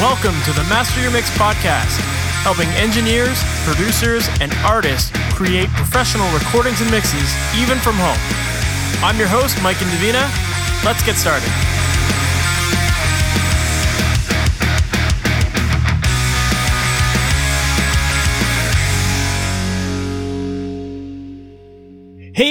Welcome to the Master Your Mix podcast, helping engineers, producers, and artists create professional recordings and mixes even from home. I'm your host, Mike Indovina. Let's get started.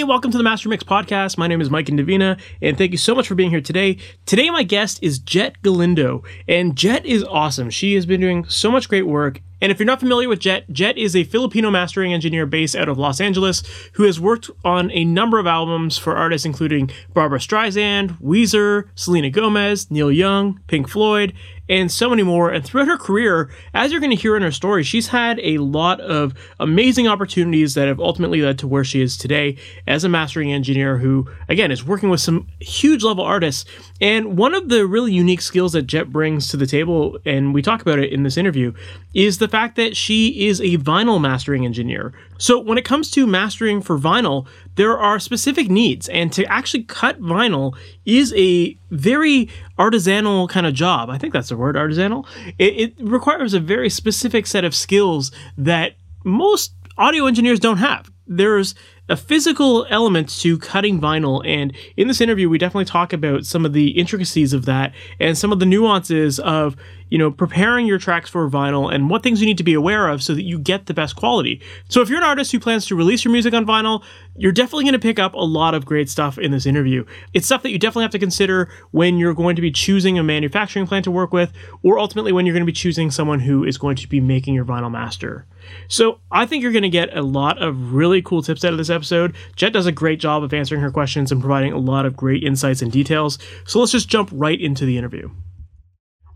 Welcome to the Master Mix podcast. My name is Mike Indovina, and thank you so much for being here today. Today, my guest is Jet Galindo, and Jet is awesome. She has been doing so much great work. And if you're not familiar with Jet, Jet is a Filipino mastering engineer based out of Los Angeles who has worked on a number of albums for artists including Barbra Streisand, Weezer, Selena Gomez, Neil Young, Pink Floyd, and so many more. And throughout her career, as you're going to hear in her story, she's had a lot of amazing opportunities that have ultimately led to where she is today as a mastering engineer who, again, is working with some huge level artists. And one of the really unique skills that Jet brings to the table, and we talk about it in this interview, is the fact that she is a vinyl mastering engineer. So when it comes to mastering for vinyl, there are specific needs, and to actually cut vinyl is a very artisanal kind of job. I think that's the word, artisanal. It, it requires a very specific set of skills that most audio engineers don't have. There's a physical element to cutting vinyl. And in this interview, we definitely talk about some of the intricacies of that and some of the nuances of, you know, preparing your tracks for vinyl and what things you need to be aware of so that you get the best quality. So if you're an artist who plans to release your music on vinyl, you're definitely going to pick up a lot of great stuff in this interview. It's stuff that you definitely have to consider when you're going to be choosing a manufacturing plant to work with, or ultimately when you're going to be choosing someone who is going to be making your vinyl master. So I think you're going to get a lot of really cool tips out of this episode. Jet does a great job of answering her questions and providing a lot of great insights and details. So let's just jump right into the interview.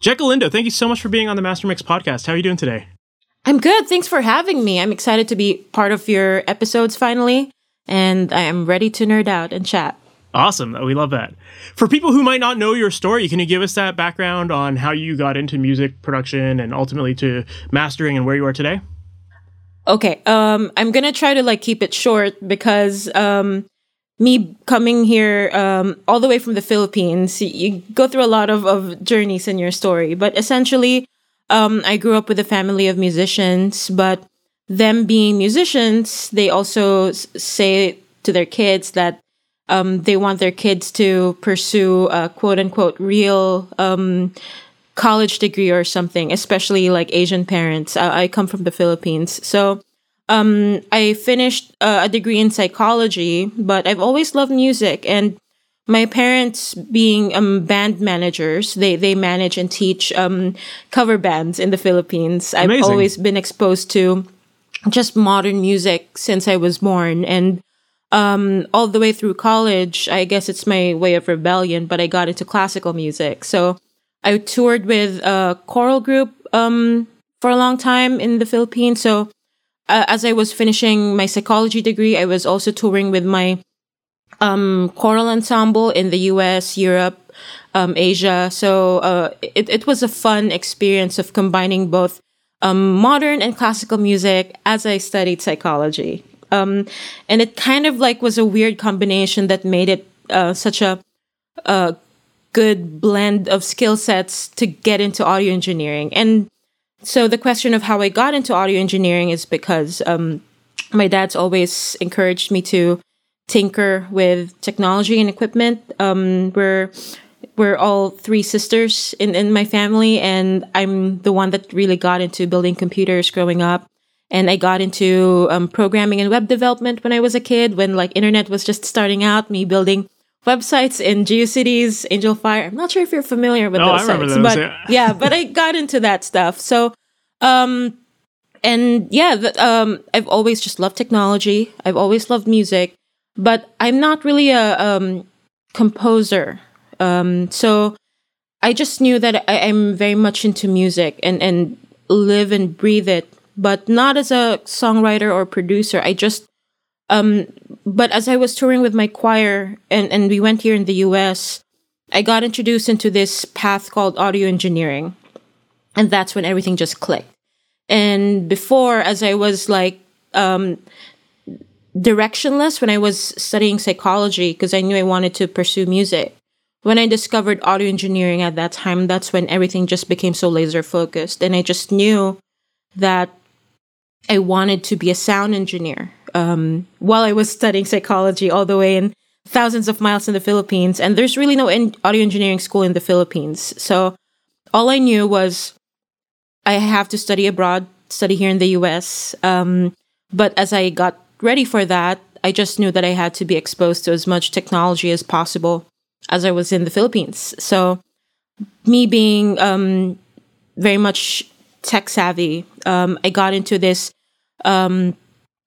Jet Galindo, thank you so much for being on the Master Mix podcast. How are you doing today? I'm good. Thanks for having me. I'm excited to be part of your episodes finally, and I am ready to nerd out and chat. Awesome. We love that. For people who might not know your story, can you give us that background on how you got into music production and ultimately to mastering and where you are today? Okay. Um, I'm gonna try to like keep it short because um, me coming here um, all the way from the Philippines, you go through a lot of, of journeys in your story. But essentially, um, I grew up with a family of musicians, but them being musicians, they also say to their kids that um, they want their kids to pursue a quote unquote real um, college degree or something, especially like Asian parents. Uh, I come from the Philippines. So um, I finished uh, a degree in psychology, but I've always loved music. And my parents, being um, band managers, they, they manage and teach um, cover bands in the Philippines. Amazing. I've always been exposed to just modern music since I was born. And um, all the way through college, I guess it's my way of rebellion, but I got into classical music. So I toured with a choral group um, for a long time in the Philippines. So uh, as I was finishing my psychology degree, I was also touring with my um, choral ensemble in the US, Europe, um, Asia. So uh, it, it was a fun experience of combining both um, modern and classical music as I studied psychology. Um, and it kind of like was a weird combination that made it uh, such a, a good blend of skill sets to get into audio engineering. And so the question of how I got into audio engineering is because um, my dad's always encouraged me to tinker with technology and equipment. Um, we're we're all three sisters in, in my family, and I'm the one that really got into building computers growing up. And I got into um, programming and web development when I was a kid, when like internet was just starting out. Me building websites in GeoCities, Angel Fire. I'm not sure if you're familiar with Oh, those I remember sites, those, but yeah. yeah, but I got into that stuff. So, um, and yeah, the, um, I've always just loved technology. I've always loved music, but I'm not really a um, composer. Um, so I just knew that I, I'm very much into music and and live and breathe it, but not as a songwriter or producer. I just um, but as I was touring with my choir and, and we went here in the US, I got introduced into this path called audio engineering. And that's when everything just clicked. And before, as I was like um, directionless when I was studying psychology, because I knew I wanted to pursue music, when I discovered audio engineering at that time, that's when everything just became so laser focused. And I just knew that I wanted to be a sound engineer um, while I was studying psychology all the way in thousands of miles in the Philippines. And there's really no in- audio engineering school in the Philippines. So all I knew was I have to study abroad, study here in the US. Um, but as I got ready for that, I just knew that I had to be exposed to as much technology as possible as I was in the Philippines. So, me being um, very much tech savvy, um, I got into this um,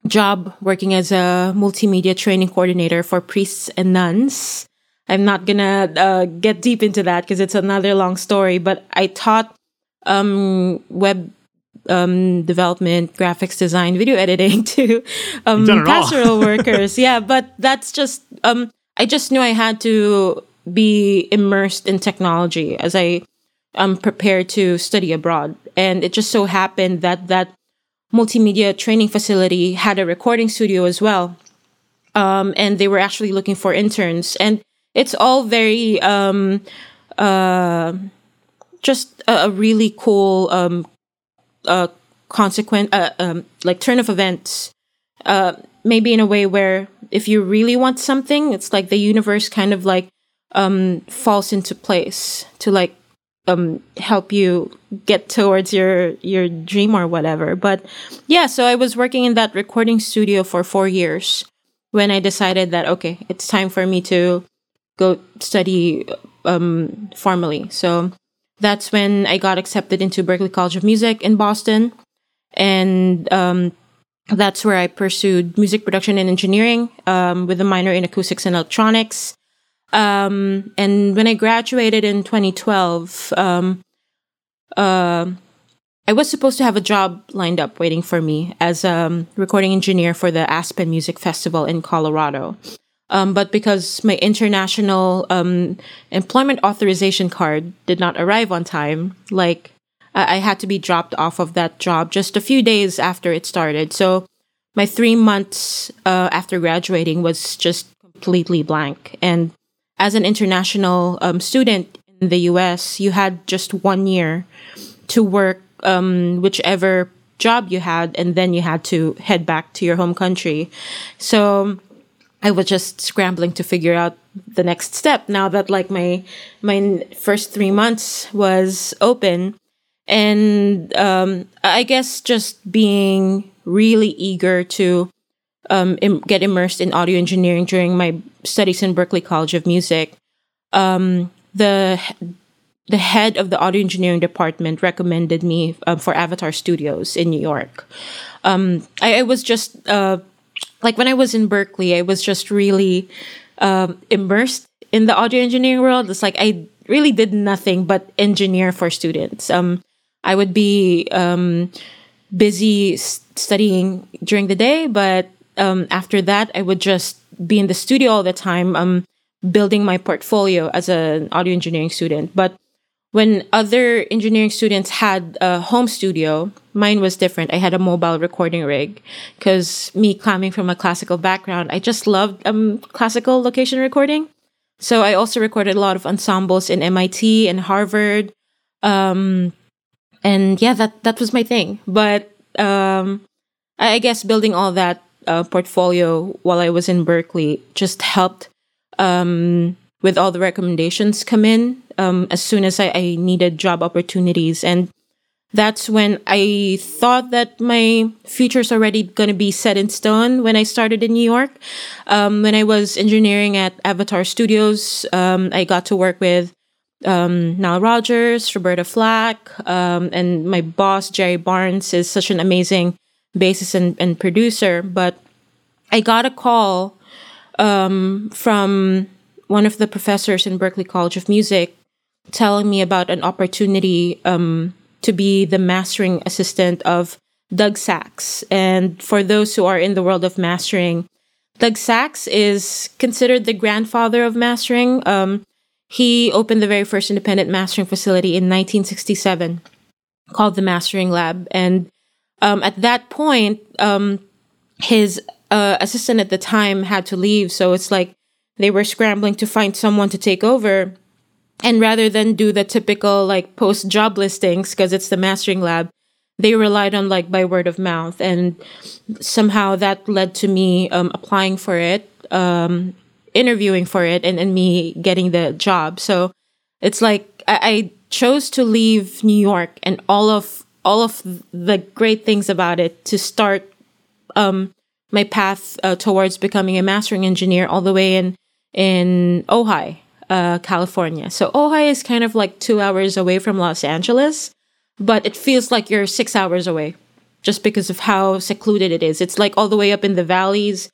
job working as a multimedia training coordinator for priests and nuns. I'm not gonna uh, get deep into that because it's another long story, but I taught um, web um, development, graphics design, video editing to um, pastoral workers. Yeah, but that's just um, I just knew I had to be immersed in technology as I um, prepared to study abroad, and it just so happened that that multimedia training facility had a recording studio as well, um, and they were actually looking for interns, and it's all very um, uh, just a, a really cool um, uh, consequent, uh, um, like turn of events. Uh, maybe in a way where if you really want something, it's like the universe kind of like um, falls into place to like um, help you get towards your your dream or whatever. But yeah, so I was working in that recording studio for four years when I decided that okay, it's time for me to go study um, formally. So that's when I got accepted into Berklee College of Music in Boston. And um, that's where I pursued music production and engineering um, with a minor in acoustics and electronics. Um, and when I graduated in 2012, um, uh, I was supposed to have a job lined up waiting for me as a recording engineer for the Aspen Music Festival in Colorado. Um, but because my international um, employment authorization card did not arrive on time, like I-, I had to be dropped off of that job just a few days after it started. So my three months uh, after graduating was just completely blank. And as an international um, student in the US, you had just one year to work um, whichever job you had, and then you had to head back to your home country. So I was just scrambling to figure out the next step now that like my my first three months was open and um, i guess just being really eager to um, Im- get immersed in audio engineering during my studies in Berklee college of music um, the the head of the audio engineering department recommended me uh, for avatar studios in new york um, I, I, was just uh, like when I was in Berklee, I was just really um, immersed in the audio engineering world. It's like I really did nothing but engineer for students. Um, I would be um, busy studying during the day, but after that, I would just be in the studio all the time, um, building my portfolio as an audio engineering student. But when other engineering students had a home studio, mine was different. I had a mobile recording rig because me coming from a classical background, I just loved um, classical location recording. So I also recorded a lot of ensembles in MIT and Harvard. Um, and yeah, that, that was my thing. But um, I guess building all that uh, portfolio while I was in Berklee just helped um, with all the recommendations come in um, as soon as I, I needed job opportunities. And that's when I thought that my future's already going to be set in stone when I started in New York. Um, when I was engineering at Avatar Studios, um, I got to work with um, Nile Rodgers, Roberta Flack, um, and my boss, Jerry Barnes, is such an amazing bassist and, and producer. But I got a call um, from one of the professors in Berklee College of Music telling me about an opportunity um, to be the mastering assistant of Doug Sax. And for those who are in the world of mastering, Doug Sax is considered the grandfather of mastering. Um, he opened the very first independent mastering facility in 1967 called the Mastering Lab. And um, at that point, um, his uh, assistant at the time had to leave. So it's like they were scrambling to find someone to take over. And rather than do the typical like post job listings because it's the mastering lab, they relied on like by word of mouth, and somehow that led to me um, applying for it, um, interviewing for it, and, and me getting the job. So it's like I, I chose to leave New York and all of all of the great things about it to start um, my path uh, towards becoming a mastering engineer all the way in in Ojai, uh, California. So Ojai is kind of like two hours away from Los Angeles, but it feels like you're six hours away just because of how secluded it is. It's like all the way up in the valleys.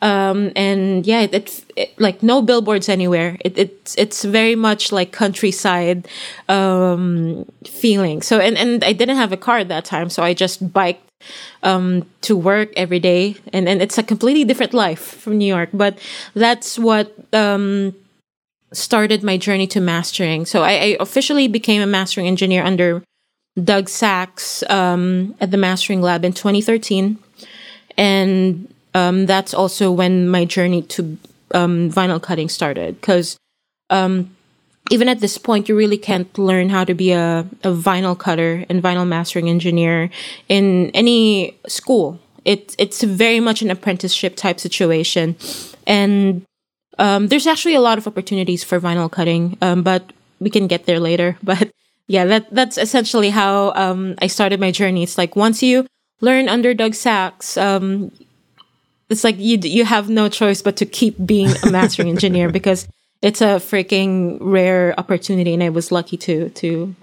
Um, and yeah, it, it, it, like no billboards anywhere. It, it's it's very much like countryside um, feeling. So and and I didn't have a car at that time, so I just biked um, to work every day, and and it's a completely different life from New York. But that's what um, started my journey to mastering. So I, I, officially became a mastering engineer under Doug Sax um, at the mastering lab in 2013, and um, that's also when my journey to um, vinyl cutting started. Because um, even at this point, you really can't learn how to be a, a vinyl cutter and vinyl mastering engineer in any school. It, it's very much an apprenticeship type situation. And um, there's actually a lot of opportunities for vinyl cutting, um, but we can get there later. But yeah, that that's essentially how um, I started my journey. It's like once you learn under Doug Sax, um, it's like you you have no choice but to keep being a mastering engineer because it's a freaking rare opportunity, and I was lucky to to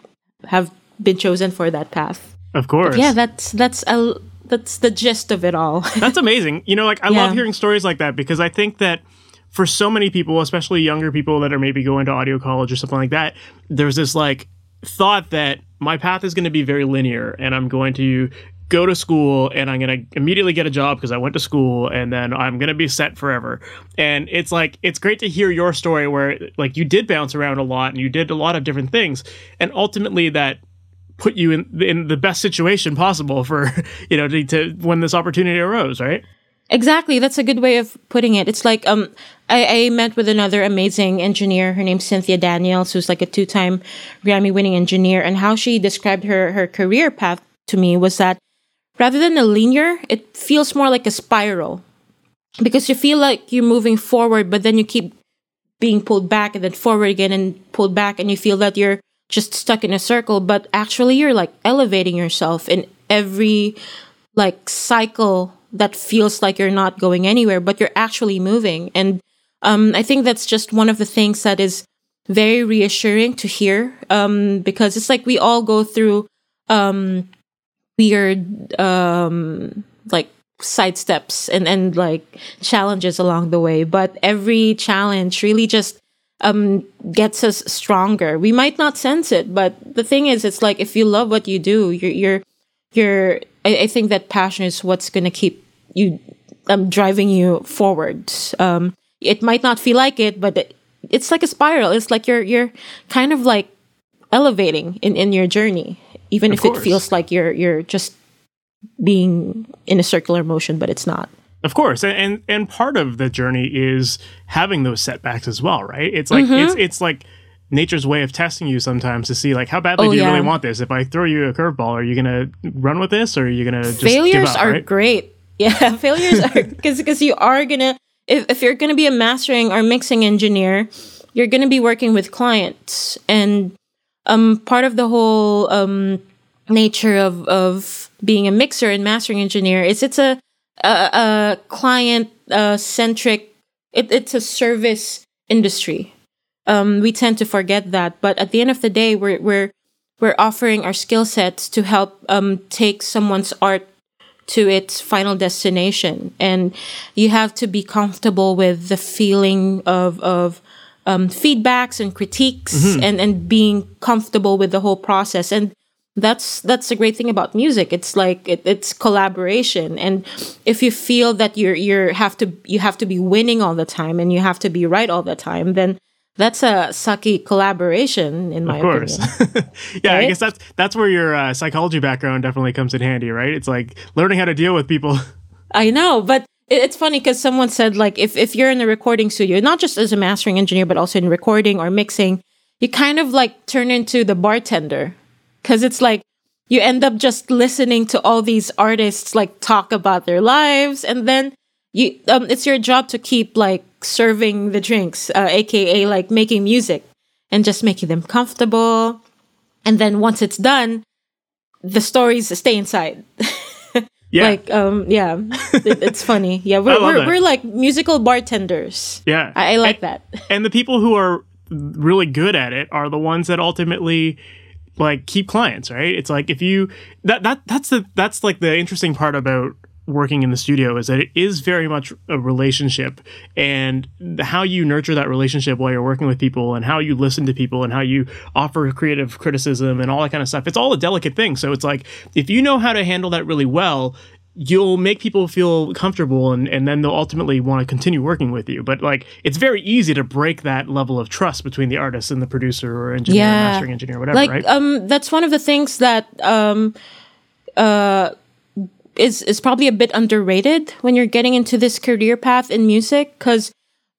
have been chosen for that path. Of course, but yeah. That's that's a that's the gist of it all. that's amazing. You know, like I yeah. love hearing stories like that because I think that for so many people, especially younger people that are maybe going to audio college or something like that, there's this like thought that my path is going to be very linear and I'm going to go to school and I'm going to immediately get a job because I went to school and then I'm going to be set forever. And it's like it's great to hear your story where like you did bounce around a lot and you did a lot of different things and ultimately that put you in in the best situation possible for, you know, to, to when this opportunity arose, right? Exactly. That's a good way of putting it. It's like um I, I met with another amazing engineer. Her name's Cynthia Daniels, who's like a two-time Grammy winning engineer. And how she described her her career path to me was that rather than a linear, it feels more like a spiral because you feel like you're moving forward, but then you keep being pulled back and then forward again and pulled back, and you feel that you're just stuck in a circle. But actually, you're like elevating yourself in every like cycle that feels like you're not going anywhere, but you're actually moving. And um, I think that's just one of the things that is very reassuring to hear um, because it's like we all go through um, weird um like side steps and and like challenges along the way. But every challenge really just um gets us stronger. We might not sense it but the thing is it's like if you love what you do you're you're you're i, I think that passion is what's gonna keep you um driving you forward. Um it might not feel like it but it, it's like a spiral. It's like you're you're kind of like elevating in in your journey even of if course. it feels like you're you're just being in a circular motion, but it's not. Of course, and and part of the journey is having those setbacks as well, right? It's like mm-hmm. it's it's like nature's way of testing you sometimes to see like how badly oh, do you yeah. really want this. If I throw you a curveball, are you gonna run with this, or are you gonna just failures up, are right? great. Yeah, failures are because because you are gonna if if you're gonna be a mastering or mixing engineer, you're gonna be working with clients and um, part of the whole um, nature of of being a mixer and mastering engineer is it's a a, a client uh, centric. It, it's a service industry. Um, we tend to forget that, but at the end of the day, we're we're we're offering our skill sets to help um, take someone's art to its final destination, and you have to be comfortable with the feeling of of um, feedbacks and critiques mm-hmm. and, and being comfortable with the whole process. And that's that's the great thing about music. It's like it, it's collaboration. And if you feel that you're you're have to you have to be winning all the time and you have to be right all the time, then that's a sucky collaboration in my of course. opinion. yeah, right? I guess that's that's where your uh, psychology background definitely comes in handy, right? It's like learning how to deal with people. I know, but it's funny because someone said like if, if you're in a recording studio not just as a mastering engineer but also in recording or mixing you kind of like turn into the bartender. Because it's like you end up just listening to all these artists like talk about their lives and then you um, it's your job to keep like serving the drinks uh, aka like making music and just making them comfortable. And then once it's done the stories stay inside Yeah. like um yeah. It, it's funny. Yeah we're, we're, we're like musical bartenders. Yeah. i, I like And- that. and the people who are really good at it are the ones that ultimately like keep clients right? It's like if you that that that's the that's like the interesting part about working in the studio is that it is very much a relationship and how you nurture that relationship while you're working with people and how you listen to people and how you offer creative criticism and all that kind of stuff it's all a delicate thing so it's like if you know how to handle that really well you'll make people feel comfortable and, and then they'll ultimately want to continue working with you. But like it's very easy to break that level of trust between the artist and the producer or engineer, Yeah. mastering engineer, whatever, like right? um that's one of the things that um uh is is probably a bit underrated when you're getting into this career path in music because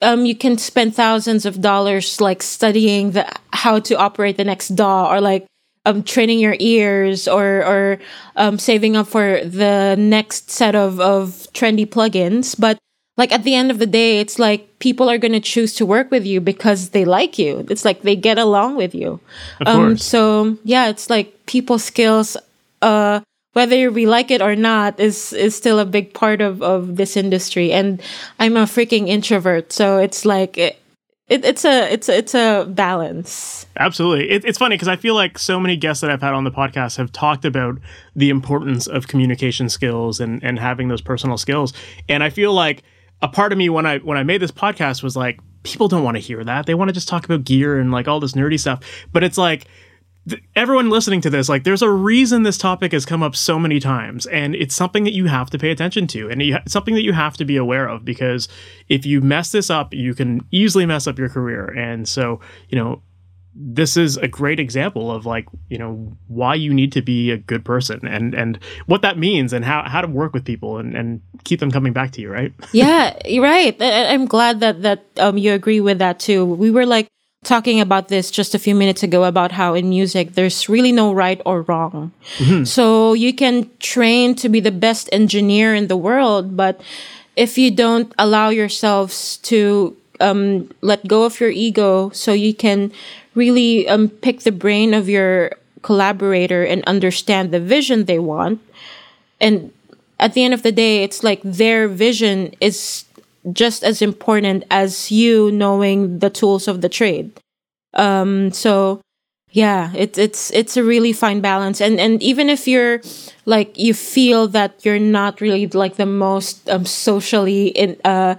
um you can spend thousands of dollars like studying the how to operate the next DAW or like um training your ears or or um saving up for the next set of of trendy plugins. But like at the end of the day it's like people are going to choose to work with you because they like you. It's like they get along with you. Of um course. so yeah it's like people skills uh whether we like it or not is is still a big part of of this industry and i'm a freaking introvert so it's like it, it it's a it's a, it's a balance Absolutely. It, it's funny because I feel like so many guests that I've had on the podcast have talked about the importance of communication skills and, and having those personal skills. And I feel like a part of me when I when I made this podcast was like, people don't want to hear that. They want to just talk about gear and like all this nerdy stuff. But it's like th- everyone listening to this, like, there's a reason this topic has come up so many times, and it's something that you have to pay attention to, and it's something that you have to be aware of because if you mess this up, you can easily mess up your career. And so, you know, this is a great example of like you know why you need to be a good person and and what that means and how how to work with people and and keep them coming back to you right yeah you're right i'm glad that that um you agree with that too we were like talking about this just a few minutes ago about how in music there's really no right or wrong. So you can train to be the best engineer in the world but if you don't allow yourselves to um, let go of your ego so you can really um, pick the brain of your collaborator and understand the vision they want and at the end of the day it's like their vision is just as important as you knowing the tools of the trade. Um so yeah it's it's it's a really fine balance. And and even if you're like you feel that you're not really like the most um socially in uh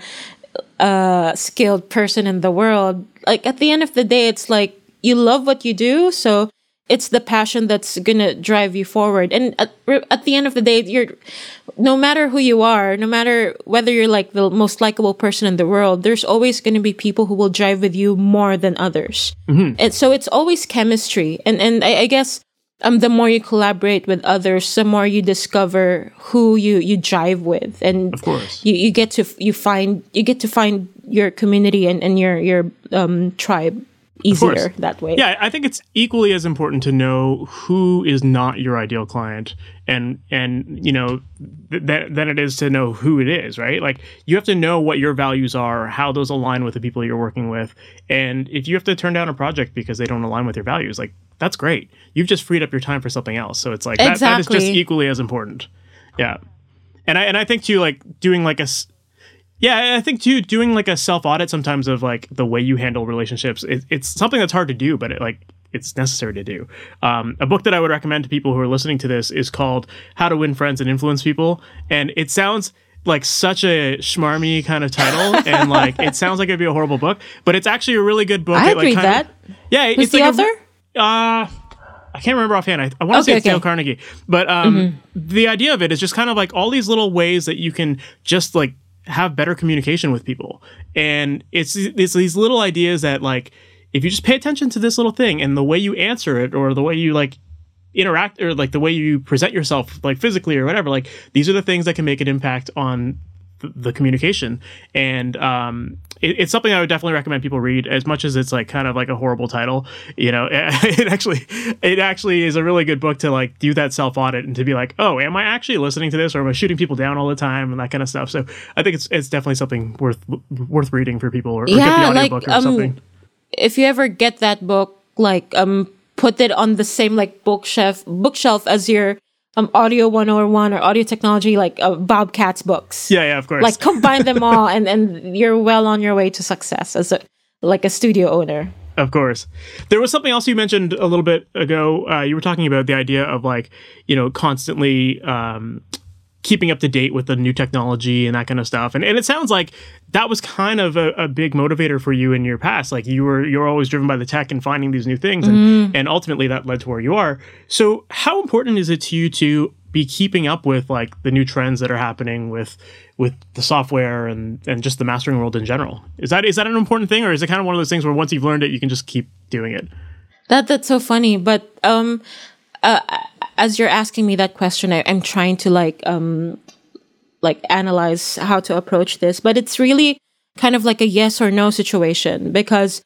uh skilled person in the world like at the end of the day it's like you love what you do so it's the passion that's gonna drive you forward. And at, at the end of the day you're no matter who you are no matter whether you're like the most likable person in the world there's always gonna be people who will drive with you more than others. And so it's always chemistry. And and i, I guess um the more you collaborate with others the more you discover who you you jive with. And Of course. you, you get to you find you get to find your community and, and your your um tribe easier that way. Yeah i think it's equally as important to know who is not your ideal client and and you know th- that than it is to know who it is right? Like you have to know what your values are how those align with the people you're working with. And if you have to turn down a project because they don't align with your values like that's great. You've just freed up your time for something else. So it's like that, that is just equally as important. Yeah. And i and i think too like doing like a yeah, I think too doing like a self audit sometimes of like the way you handle relationships. It, it's something that's hard to do, but it like it's necessary to do. Um, a book that I would recommend to people who are listening to this is called How to Win Friends and Influence People, and it sounds like such a schmarmy kind of title, and like it sounds like it'd be a horrible book, but it's actually a really good book. I'd It, like, read kind of- that. yeah, Who's it's the like author? A, uh, I can't remember offhand. I, I want to say Okay, it's Dale okay. Carnegie, but um, the idea of it is just kind of like all these little ways that you can just like have better communication with people, and it's it's these little ideas that like if you just pay attention to this little thing and the way you answer it or the way you like interact or like the way you present yourself like physically or whatever like these are the things that can make an impact on th- the communication. And um it, it's something I would definitely recommend people read. As much as it's like kind of like a horrible title, you know, it actually it actually is a really good book to like do that self audit and to be like, oh, am I actually listening to this or am I shooting people down all the time and that kind of stuff. So I think it's it's definitely something worth worth reading for people or, or Yeah, like, or um, something. if you ever get that book, like um, put it on the same like bookshelf bookshelf as your um audio 101 or audio technology, like uh, Bob Katz's books. Yeah, yeah, of course. Like combine them all, and and you're well on your way to success as a like a studio owner. Of course. There was something else you mentioned a little bit ago. Uh, you were talking about the idea of like, you know, constantly um, keeping up to date with the new technology and that kind of stuff. And, and it sounds like that was kind of a, a big motivator for you in your past. Like you were you're always driven by the tech and finding these new things, and, and ultimately that led to where you are. So how important is it to you to be keeping up with like the new trends that are happening with with the software and and just the mastering world in general? Is that is that an important thing, or is it kind of one of those things where once you've learned it, you can just keep doing it? That that's so funny. But um, uh, as you're asking me that question, I, I'm trying to like um, like analyze how to approach this. But it's really kind of like a yes or no situation because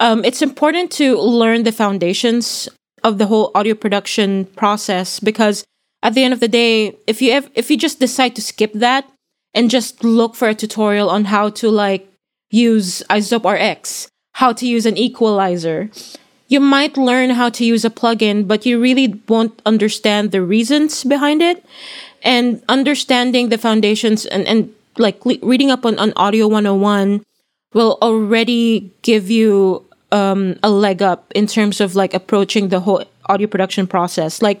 um, it's important to learn the foundations of the whole audio production process because at the end of the day, if you ev- if you just decide to skip that and just look for a tutorial on how to like use iZotope RX, how to use an equalizer, you might learn how to use a plugin, but you really won't understand the reasons behind it. And understanding the foundations and, and like le- reading up on, on Audio 101 will already give you um, a leg up in terms of like approaching the whole audio production process. Like,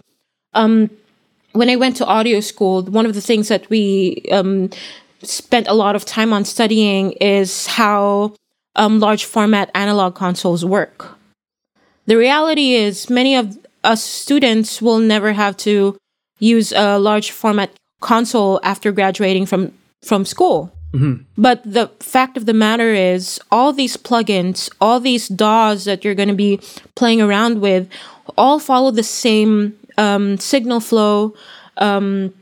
um, when I went to audio school, one of the things that we um, spent a lot of time on studying is how um, large format analog consoles work. The reality is, many of us students will never have to use a large format console after graduating from from school. But the fact of the matter is, all these plugins, all these DAWs that you're going to be playing around with, all follow the same um, signal flow, um,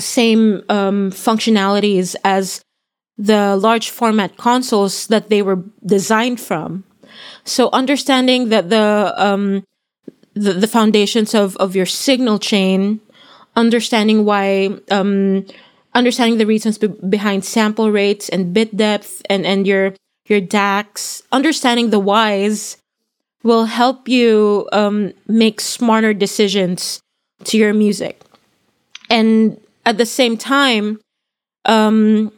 same um, functionalities as the large format consoles that they were designed from. So understanding that the um, the, the foundations of, of your signal chain, understanding why, um, understanding the reasons be- behind sample rates and bit depth and, and your your DACs, understanding the whys will help you um, make smarter decisions to your music. And at the same time, um,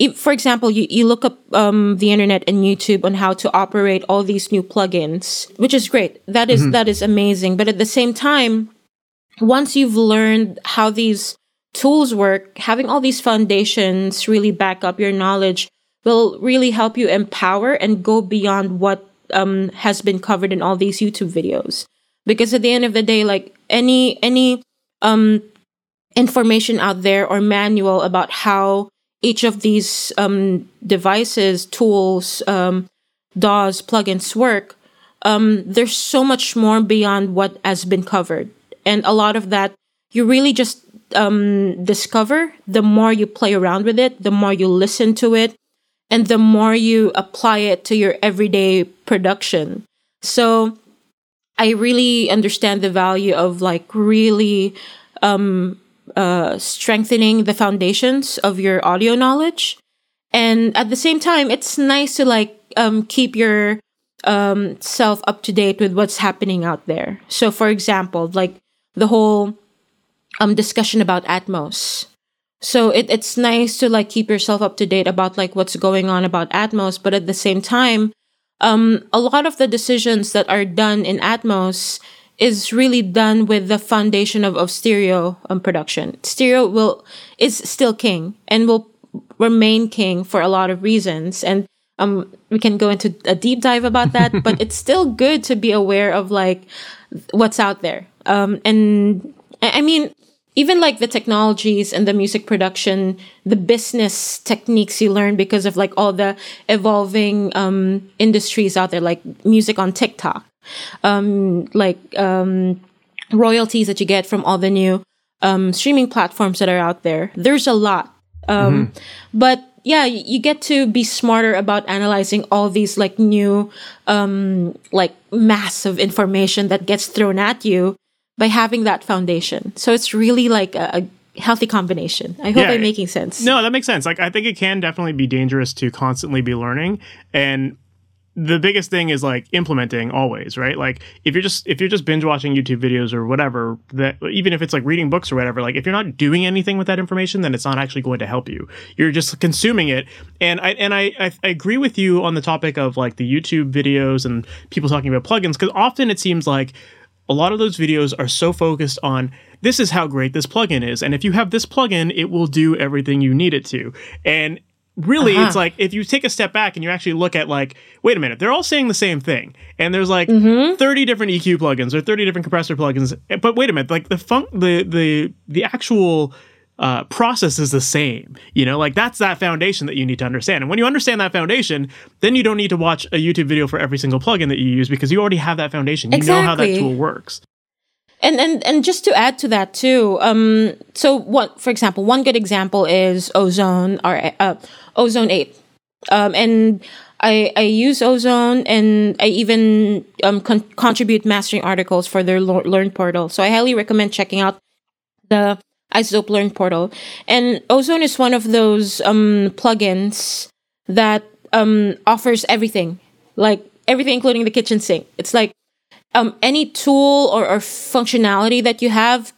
if, for example, you, you look up um, the internet and YouTube on how to operate all these new plugins, which is great. That is- that is amazing. But at the same time, once you've learned how these tools work, having all these foundations really back up your knowledge will really help you empower and go beyond what um, has been covered in all these YouTube videos. Because at the end of the day, like any any um, information out there or manual about how each of these um, devices, tools, um, DAWs, plugins work, um, there's so much more beyond what has been covered. And a lot of that you really just um, discover the more you play around with it, the more you listen to it, and the more you apply it to your everyday production. So I really understand the value of like really um, uh, strengthening the foundations of your audio knowledge. And at the same time, it's nice to like um, keep your um, self up to date with what's happening out there. So, for example, like the whole um, discussion about Atmos. So it, it's nice to like keep yourself up to date about like what's going on about Atmos, but at the same time, um, a lot of the decisions that are done in Atmos is really done with the foundation of, of stereo um, production. Stereo will is still king and will remain king for a lot of reasons. And um, we can go into a deep dive about that, but it's still good to be aware of like what's out there. Um, and I I mean, even like the technologies and the music production, the business techniques you learn because of like all the evolving um, industries out there, like music on TikTok, um, like um, royalties that you get from all the new um, streaming platforms that are out there. There's a lot. Um, But yeah, you get to be smarter about analyzing all these like new, um, like massive information that gets thrown at you by having that foundation. So it's really like a, a healthy combination. I hope Yeah, I'm making sense. No, that makes sense. Like I think it can definitely be dangerous to constantly be learning and the biggest thing is like implementing always, right? Like if you're just if you're just binge watching YouTube videos or whatever, that even if it's like reading books or whatever, like if you're not doing anything with that information, then it's not actually going to help you. You're just consuming it. And I and I I, I agree with you on the topic of like the YouTube videos and people talking about plugins because often it seems like a lot of those videos are so focused on this is how great this plugin is and if you have this plugin it will do everything you need it to and really Uh-huh. it's like if you take a step back and you actually look at like wait a minute they're all saying the same thing. And there's like Mm-hmm. 30 different eq plugins or 30 different compressor plugins. But wait a minute like the fun the the the actual uh, process is the same you know? Like that's that foundation that you need to understand. And when you understand that foundation then you don't need to watch a youtube video for every single plugin that you use because you already have that foundation. You know how that tool works and and and just to add to that too um so what for example one good example is ozone or uh, ozone 8 um and i i use ozone and i even um con- contribute mastering articles for their Lo- learn portal. So i highly recommend checking out the iZotope learn portal. And ozone is one of those um plugins that um offers everything like everything including the kitchen sink. It's like um, any tool or, or functionality that you have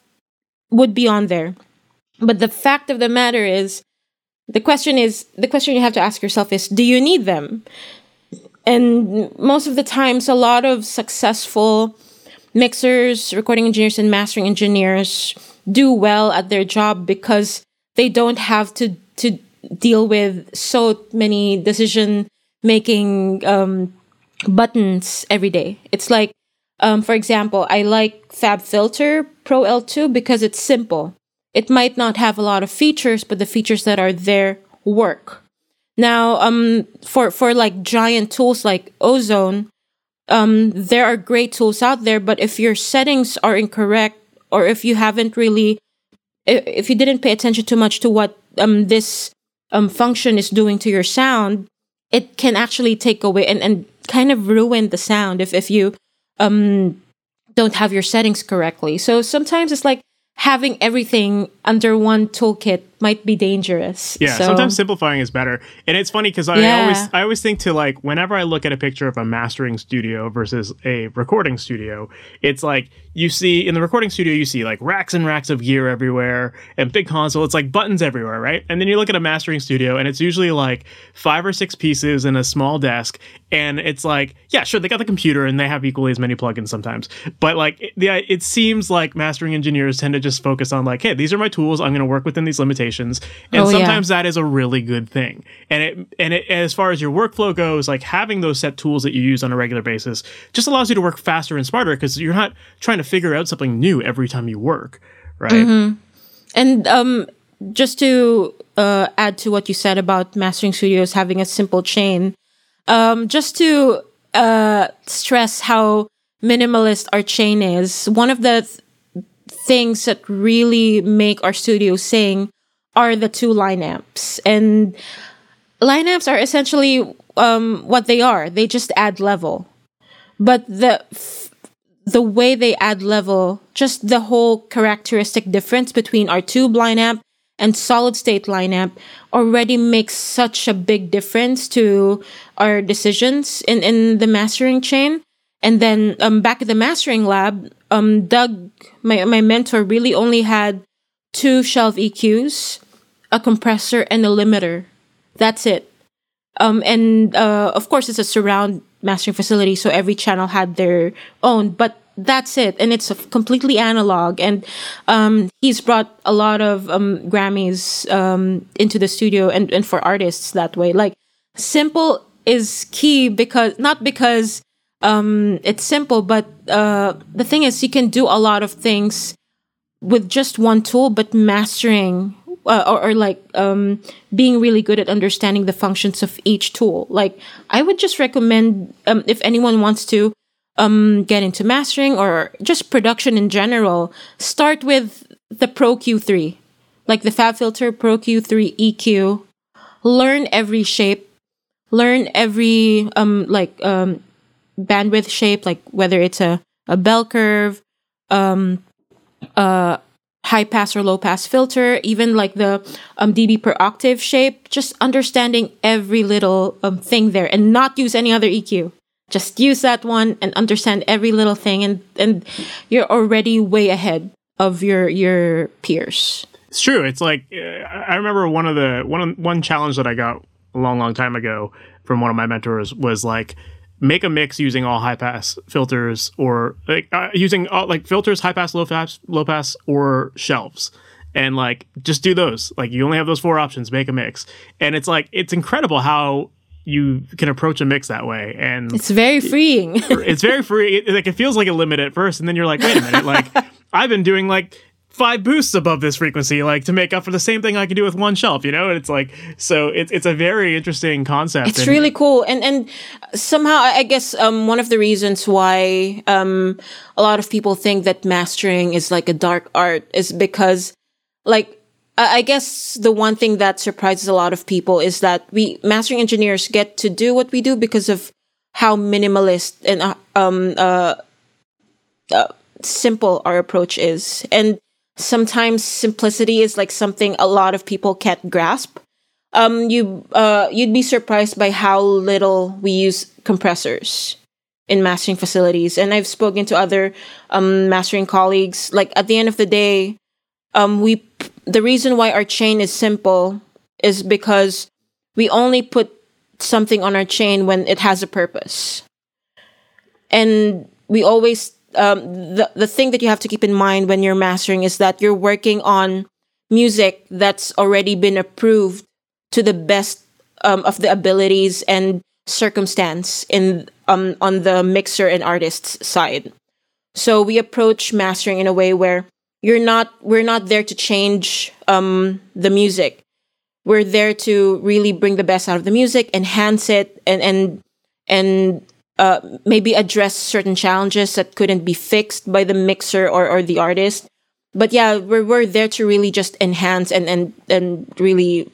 would be on there. But the fact of the matter is, the question is the question you have to ask yourself is, do you need them? And most of the times, a lot of successful mixers, recording engineers, and mastering engineers do well at their job because they don't have to to deal with so many decision making um, buttons every day. It's like um, for example, I like Fab Filter Pro L2 because it's simple. It might not have a lot of features, but the features that are there work. Now, um, for for like giant tools like Ozone, um, there are great tools out there, but if your settings are incorrect, or if you haven't really, if you didn't pay attention too much to what um this um function is doing to your sound, it can actually take away and and kind of ruin the sound if if you um don't have your settings correctly. So sometimes it's like having everything under one toolkit might be dangerous. Yeah, So- sometimes simplifying is better. And it's funny because I Yeah. always I always think to like whenever I look at a picture of a mastering studio versus a recording studio, it's like you see in the recording studio you see like racks and racks of gear everywhere and big console. It's like buttons everywhere, right? And then you look at a mastering studio and it's usually like five or six pieces in a small desk. And it's like, yeah, sure, they got the computer and they have equally as many plugins sometimes. But like it, the, it seems like mastering engineers tend to just focus on like, hey, these are my tools. I'm going to work within these limitations. And Oh, yeah. sometimes that is a really good thing. And it and it as far as your workflow goes, like having those set tools that you use on a regular basis just allows you to work faster and smarter because you're not trying to figure out something new every time you work, right? Mm-hmm. And um, just to uh, add to what you said about mastering studios having a simple chain, um, just to uh, stress how minimalist our chain is, one of the th- things that really make our studio sing are the two line amps. And line amps are essentially um, what they are, they just add level. But the f- the way they add level, just the whole characteristic difference between our tube line amp and solid state line amp already makes such a big difference to our decisions in, in the mastering chain. And then um, back at the mastering lab, um, Doug, my, my mentor, really only had two shelf EQs, a compressor, and a limiter. That's it. Um, and uh, of course, it's a surround mastering facility, so every channel had their own, but that's it. And it's completely analog. And um, he's brought a lot of um, Grammys um, into the studio and, and for artists that way. Like, simple is key because, not because um, it's simple, but uh, the thing is, you can do a lot of things with just one tool, but mastering uh, or, or like um, being really good at understanding the functions of each tool. Like I would just recommend um, if anyone wants to um, get into mastering or just production in general, start with the Pro Q3, like the Fab Filter Pro Q3 EQ. learn every shape, learn every um like um bandwidth shape, like whether it's a a bell curve, um, uh, high pass or low pass filter, even like the um, dB per octave shape, just understanding every little um, thing there and not use any other EQ. Just use that one and understand every little thing, and and you're already way ahead of your your peers. It's true. It's like uh, I remember one of the one one challenge that I got a long, long time ago from one of my mentors was like make a mix using all high pass filters or like uh, using all, like filters, high pass, low pass, low pass, or shelves. And like just do those. Like you only have those four options. Make a mix, and it's like it's incredible how you can approach a mix that way and it's very freeing it's very free it, like it feels like a limit at first and then you're like wait a minute like i've been doing like five boosts above this frequency, like to make up for the same thing I can do with one shelf, you know? And it's like, so it's, it's a very interesting concept. It's and, really cool. And, and somehow I guess, um, one of the reasons why, um, a lot of people think that mastering is like a dark art is because like, I guess the one thing that surprises a lot of people is that we mastering engineers get to do what we do because of how minimalist and uh, um uh, uh simple our approach is and sometimes simplicity is like something a lot of people can't grasp. Um, you uh, you'd be surprised by how little we use compressors in mastering facilities, and I've spoken to other um, mastering colleagues. Like at the end of the day, um, we the reason why our chain is simple is because we only put something on our chain when it has a purpose, and we always um, the the thing that you have to keep in mind when you're mastering is that you're working on music that's already been approved to the best um, of the abilities and circumstance in um, on the mixer and artist's side. So we approach mastering in a way where you're not we're not there to change um, the music. We're there to really bring the best out of the music, enhance it, and and and uh, maybe address certain challenges that couldn't be fixed by the mixer or, or the artist. But yeah, we're, we're there to really just enhance and, and, and really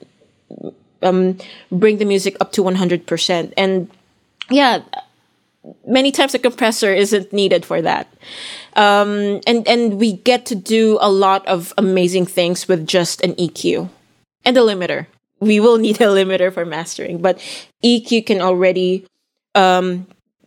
um, bring the music up to 100%. And yeah, many times a compressor isn't needed for that. Um, and, and we get to do a lot of amazing things with just an EQ and a limiter. We will need a limiter for mastering, but EQ can already um,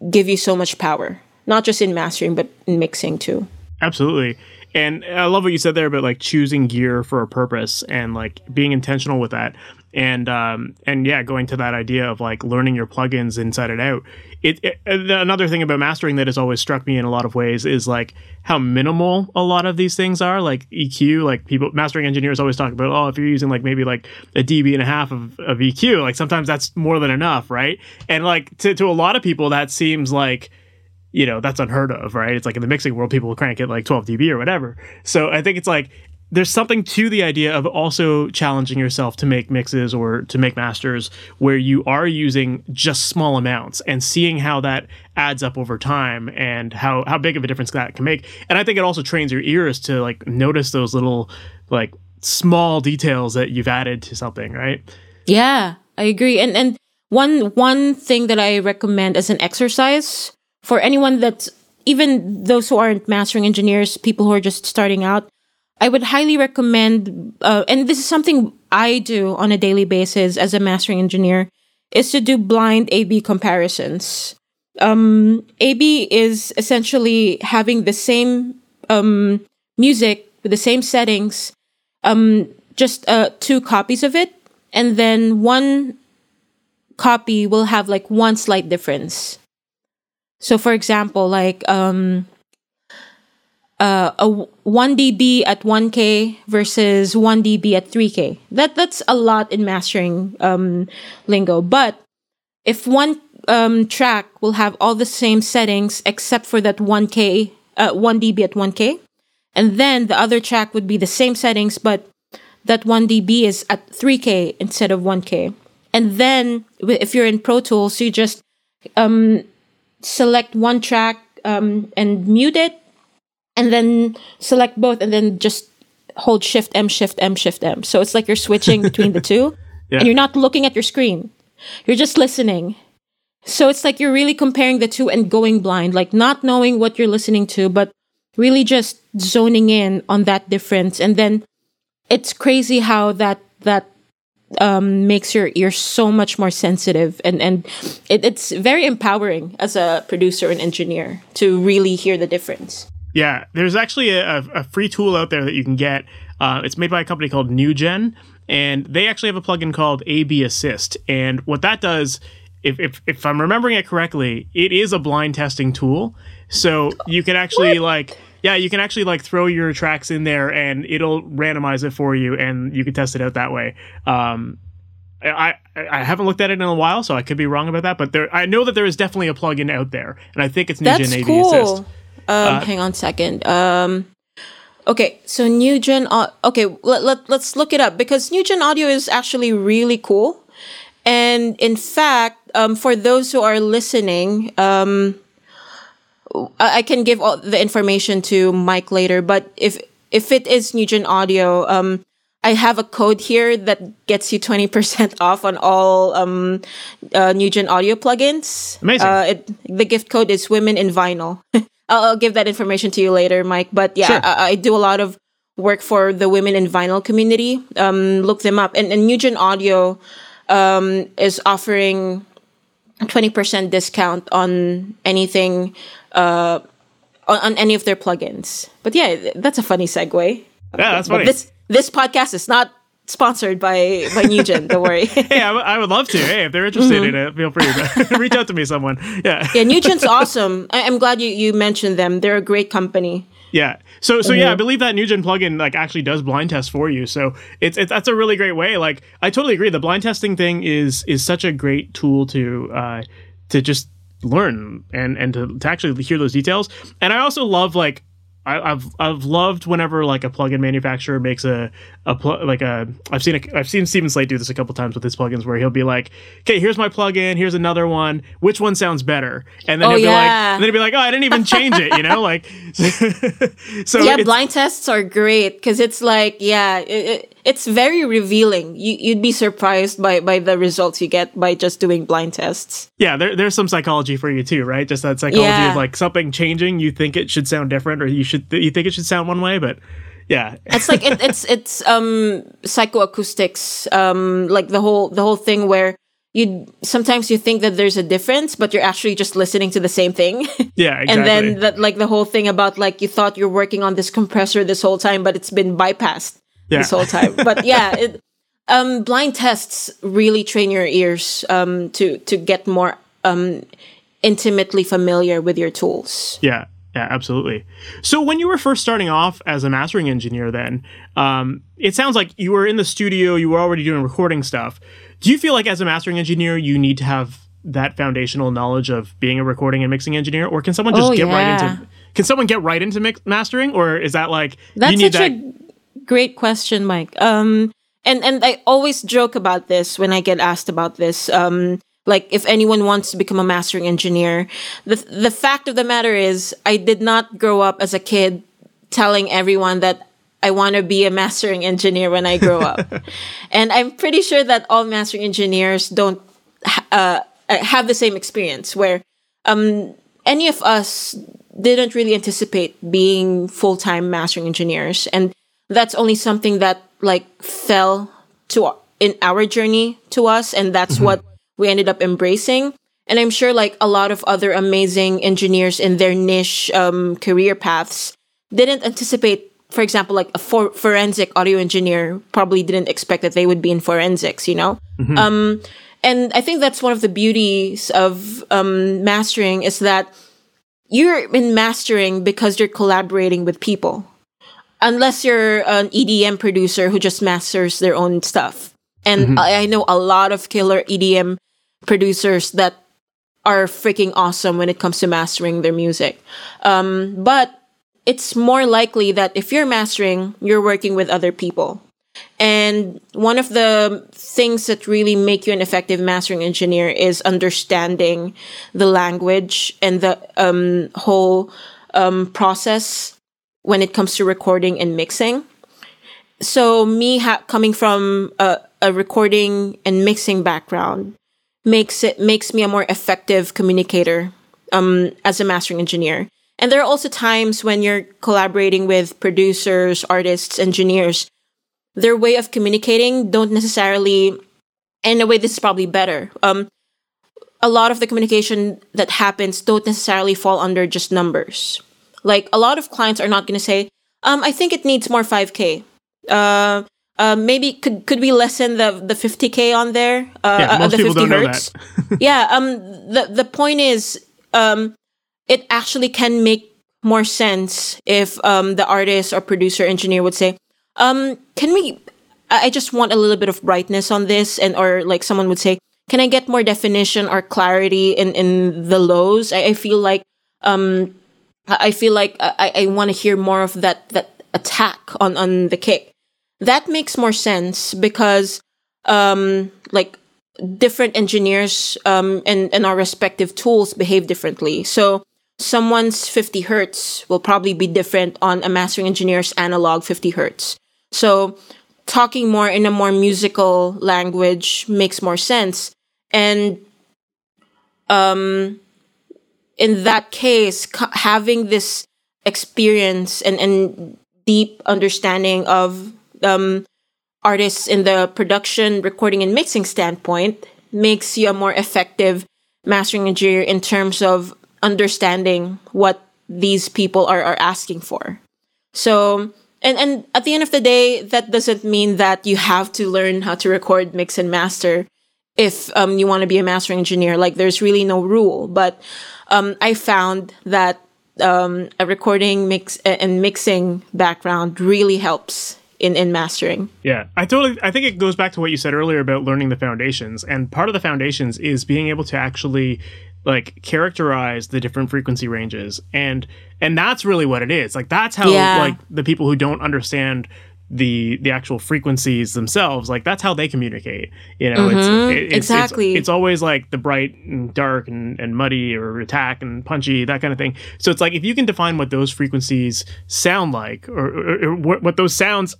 give you so much power, not just in mastering, but in mixing too. Absolutely. And I love what you said there about like choosing gear for a purpose and like being intentional with that. And um and yeah, going to that idea of like learning your plugins inside and out. It, it another thing about mastering that has always struck me in a lot of ways is like how minimal a lot of these things are. Like EQ, like people mastering engineers always talk about, oh, if you're using like maybe like a dB and a half of, of EQ, like sometimes that's more than enough, right? And like to to a lot of people that seems like you know that's unheard of right it's like in the mixing world people crank it like 12 db or whatever so i think it's like there's something to the idea of also challenging yourself to make mixes or to make masters where you are using just small amounts and seeing how that adds up over time and how how big of a difference that can make. And i think it also trains your ears to like notice those little like small details that you've added to something right? Yeah i agree. And and one one thing that i recommend as an exercise for anyone that's even those who aren't mastering engineers, people who are just starting out, I would highly recommend, uh, and this is something I do on a daily basis as a mastering engineer, is to do blind A/B comparisons. Um, A/B is essentially having the same um, music with the same settings, um, just uh, two copies of it, and then one copy will have like one slight difference. So for example, like um uh, a 1 dB at 1K versus 1 dB at 3K. That that's a lot in mastering um, lingo. But if one um, track will have all the same settings except for that 1K, uh, 1 dB at 1K, and then the other track would be the same settings, but that 1 dB is at 3K instead of 1K. And then if you're in Pro Tools, you just um, select one track um, and mute it, and then select both, and then just hold Shift M, Shift M, Shift M. So it's like you're switching between the two. Yeah. and you're not looking at your screen. You're just listening. So it's like you're really comparing the two and going blind, like not knowing what you're listening to, but really just zoning in on that difference. And then it's crazy how that that um, makes your ear so much more sensitive, and and it, it's very empowering as a producer and engineer to really hear the difference. Yeah, there's actually a, a free tool out there that you can get. Uh, it's made by a company called Nugen, and they actually have a plugin called AB Assist. And what that does, if, if, if I'm remembering it correctly, it is a blind testing tool. So you can actually like, yeah, you can actually like throw your tracks in there, and it'll randomize it for you, and you can test it out that way. Um, I, I haven't looked at it in a while, so I could be wrong about that. But there, I know that there is definitely a plugin out there, and I think it's Nugen That's AB cool. Assist. Um, hang on a second. Um, okay, so Nugen. Au- okay, let, let let's look it up because Nugen audio is actually really cool. And in fact, um, for those who are listening, um, I, I can give all the information to Mike later. But if if it is Nugen audio, um, I have a code here that gets you twenty percent off on all um, uh, Nugen audio plugins. Amazing. Uh, it, the gift code is women in vinyl. I'll, I'll give that information to you later, Mike. But yeah, Sure. I, I do a lot of work for the women in vinyl community. Um, look them up. And, and Nugen Audio um, is offering 20% discount on anything, uh, on, on any of their plugins. But yeah, that's a funny segue. Yeah, that's But funny. this, this podcast is not sponsored by, by Nugen, don't worry. hey, I, w- I would love to. Hey, if they're interested in it, feel free to reach out to me, someone. Yeah. yeah, Nugen's awesome. I, I'm glad you, you mentioned them. They're a great company. Yeah. So so yeah, I believe that Nugen plugin like actually does blind test for you. So it's, it's that's a really great way. Like I totally agree. The blind testing thing is is such a great tool to uh to just learn and and to, to actually hear those details. And I also love like I, I've I've loved whenever like a plugin manufacturer makes a a pl- like a I've seen a, I've seen Steven Slate do this a couple times with his plugins where he'll be like, okay, here's my plugin, here's another one, which one sounds better, and then Oh, he'll be like, and then he'll be like, oh, I didn't even change it, you know, like so yeah, blind tests are great because it's like, yeah, it, it, it's very revealing. You, you'd be surprised by, by the results you get by just doing blind tests. yeah, there, there's some psychology for you too, right? Just that psychology Yeah. of like something changing, you think it should sound different, or you should you think it should sound one way, but yeah, It's like it, it's it's um psychoacoustics, um like the whole the whole thing where you sometimes you think that there's a difference, but you're actually just listening to the same thing. yeah, exactly. and then that like the whole thing about like you thought you're working on this compressor this whole time, but it's been bypassed Yeah. this whole time. But yeah, it, um, blind tests really train your ears um, to to get more um, intimately familiar with your tools. Yeah, yeah, absolutely. So when you were first starting off as a mastering engineer, then um, it sounds like you were in the studio, you were already doing recording stuff. Do you feel like as a mastering engineer, you need to have that foundational knowledge of being a recording and mixing engineer, or can someone just Oh, get right into? Can someone get right into mix- mastering, or is that like That's you need such that? a great question, Mike. Um, and and I always joke about this when I get asked about this. Um, like if anyone wants to become a mastering engineer, the the fact of the matter is, I did not grow up as a kid telling everyone that I want to be a mastering engineer when I grow up. and I'm pretty sure that all mastering engineers don't uh, have the same experience where um, any of us didn't really anticipate being full-time mastering engineers and that's only something that like fell to in our journey to us and that's what we ended up embracing. And i'm sure like a lot of other amazing engineers in their niche um, career paths didn't anticipate for example like a for- forensic audio engineer probably didn't expect that they would be in forensics you know? Um, and i think that's one of the beauties of um, mastering is that you're in mastering because you're collaborating with people unless you're an edm producer who just masters their own stuff. And I, I know a lot of killer edm producers that are freaking awesome when it comes to mastering their music. Um, but it's more likely that if you're mastering, you're working with other people. And one of the things that really make you an effective mastering engineer is understanding the language and the um, whole um, process when it comes to recording and mixing. So me ha- coming from a, a recording and mixing background makes it makes me a more effective communicator um, as a mastering engineer. And there are also times when you're collaborating with producers, artists, engineers. Their way of communicating don't necessarily, in a way, this is probably better. Um, a lot of the communication that happens don't necessarily fall under just numbers. Like a lot of clients are not going to say, um, "I think it needs more 5K." Uh, uh, maybe could could we lessen the the 50k on there? Uh, yeah, uh, most the people 50 don't know hertz. that. yeah. Um. The the point is, um, it actually can make more sense if um the artist or producer engineer would say, um, can we? I just want a little bit of brightness on this, and or like someone would say, can I get more definition or clarity in in the lows? I, I feel like um, I feel like I I want to hear more of that that attack on on the kick. That makes more sense because um like different engineers um and, and our respective tools behave differently. So someone's 50 hertz will probably be different on a mastering engineer's analog 50 hertz. So talking more in a more musical language makes more sense. And um in that case having this experience and, and deep understanding of um, artists in the production, recording, and mixing standpoint makes you a more effective mastering engineer in terms of understanding what these people are, are asking for. So, and, and at the end of the day, that doesn't mean that you have to learn how to record, mix, and master if um, you want to be a mastering engineer. Like, there's really no rule. But um, I found that um, a recording, mix, and mixing background really helps in in mastering. Yeah, I totally. I think it goes back to what you said earlier about learning the foundations, and part of the foundations is being able to actually like characterize the different frequency ranges, and and that's really what it is. Like that's how Yeah. like the people who don't understand the the actual frequencies themselves like that's how they communicate you know Mhm, it's, it- it's exactly. it's, it's always like the bright and dark and, and muddy or attack and punchy that kind of thing. So it's like if you can define what those frequencies sound like or, or, or what, what those sounds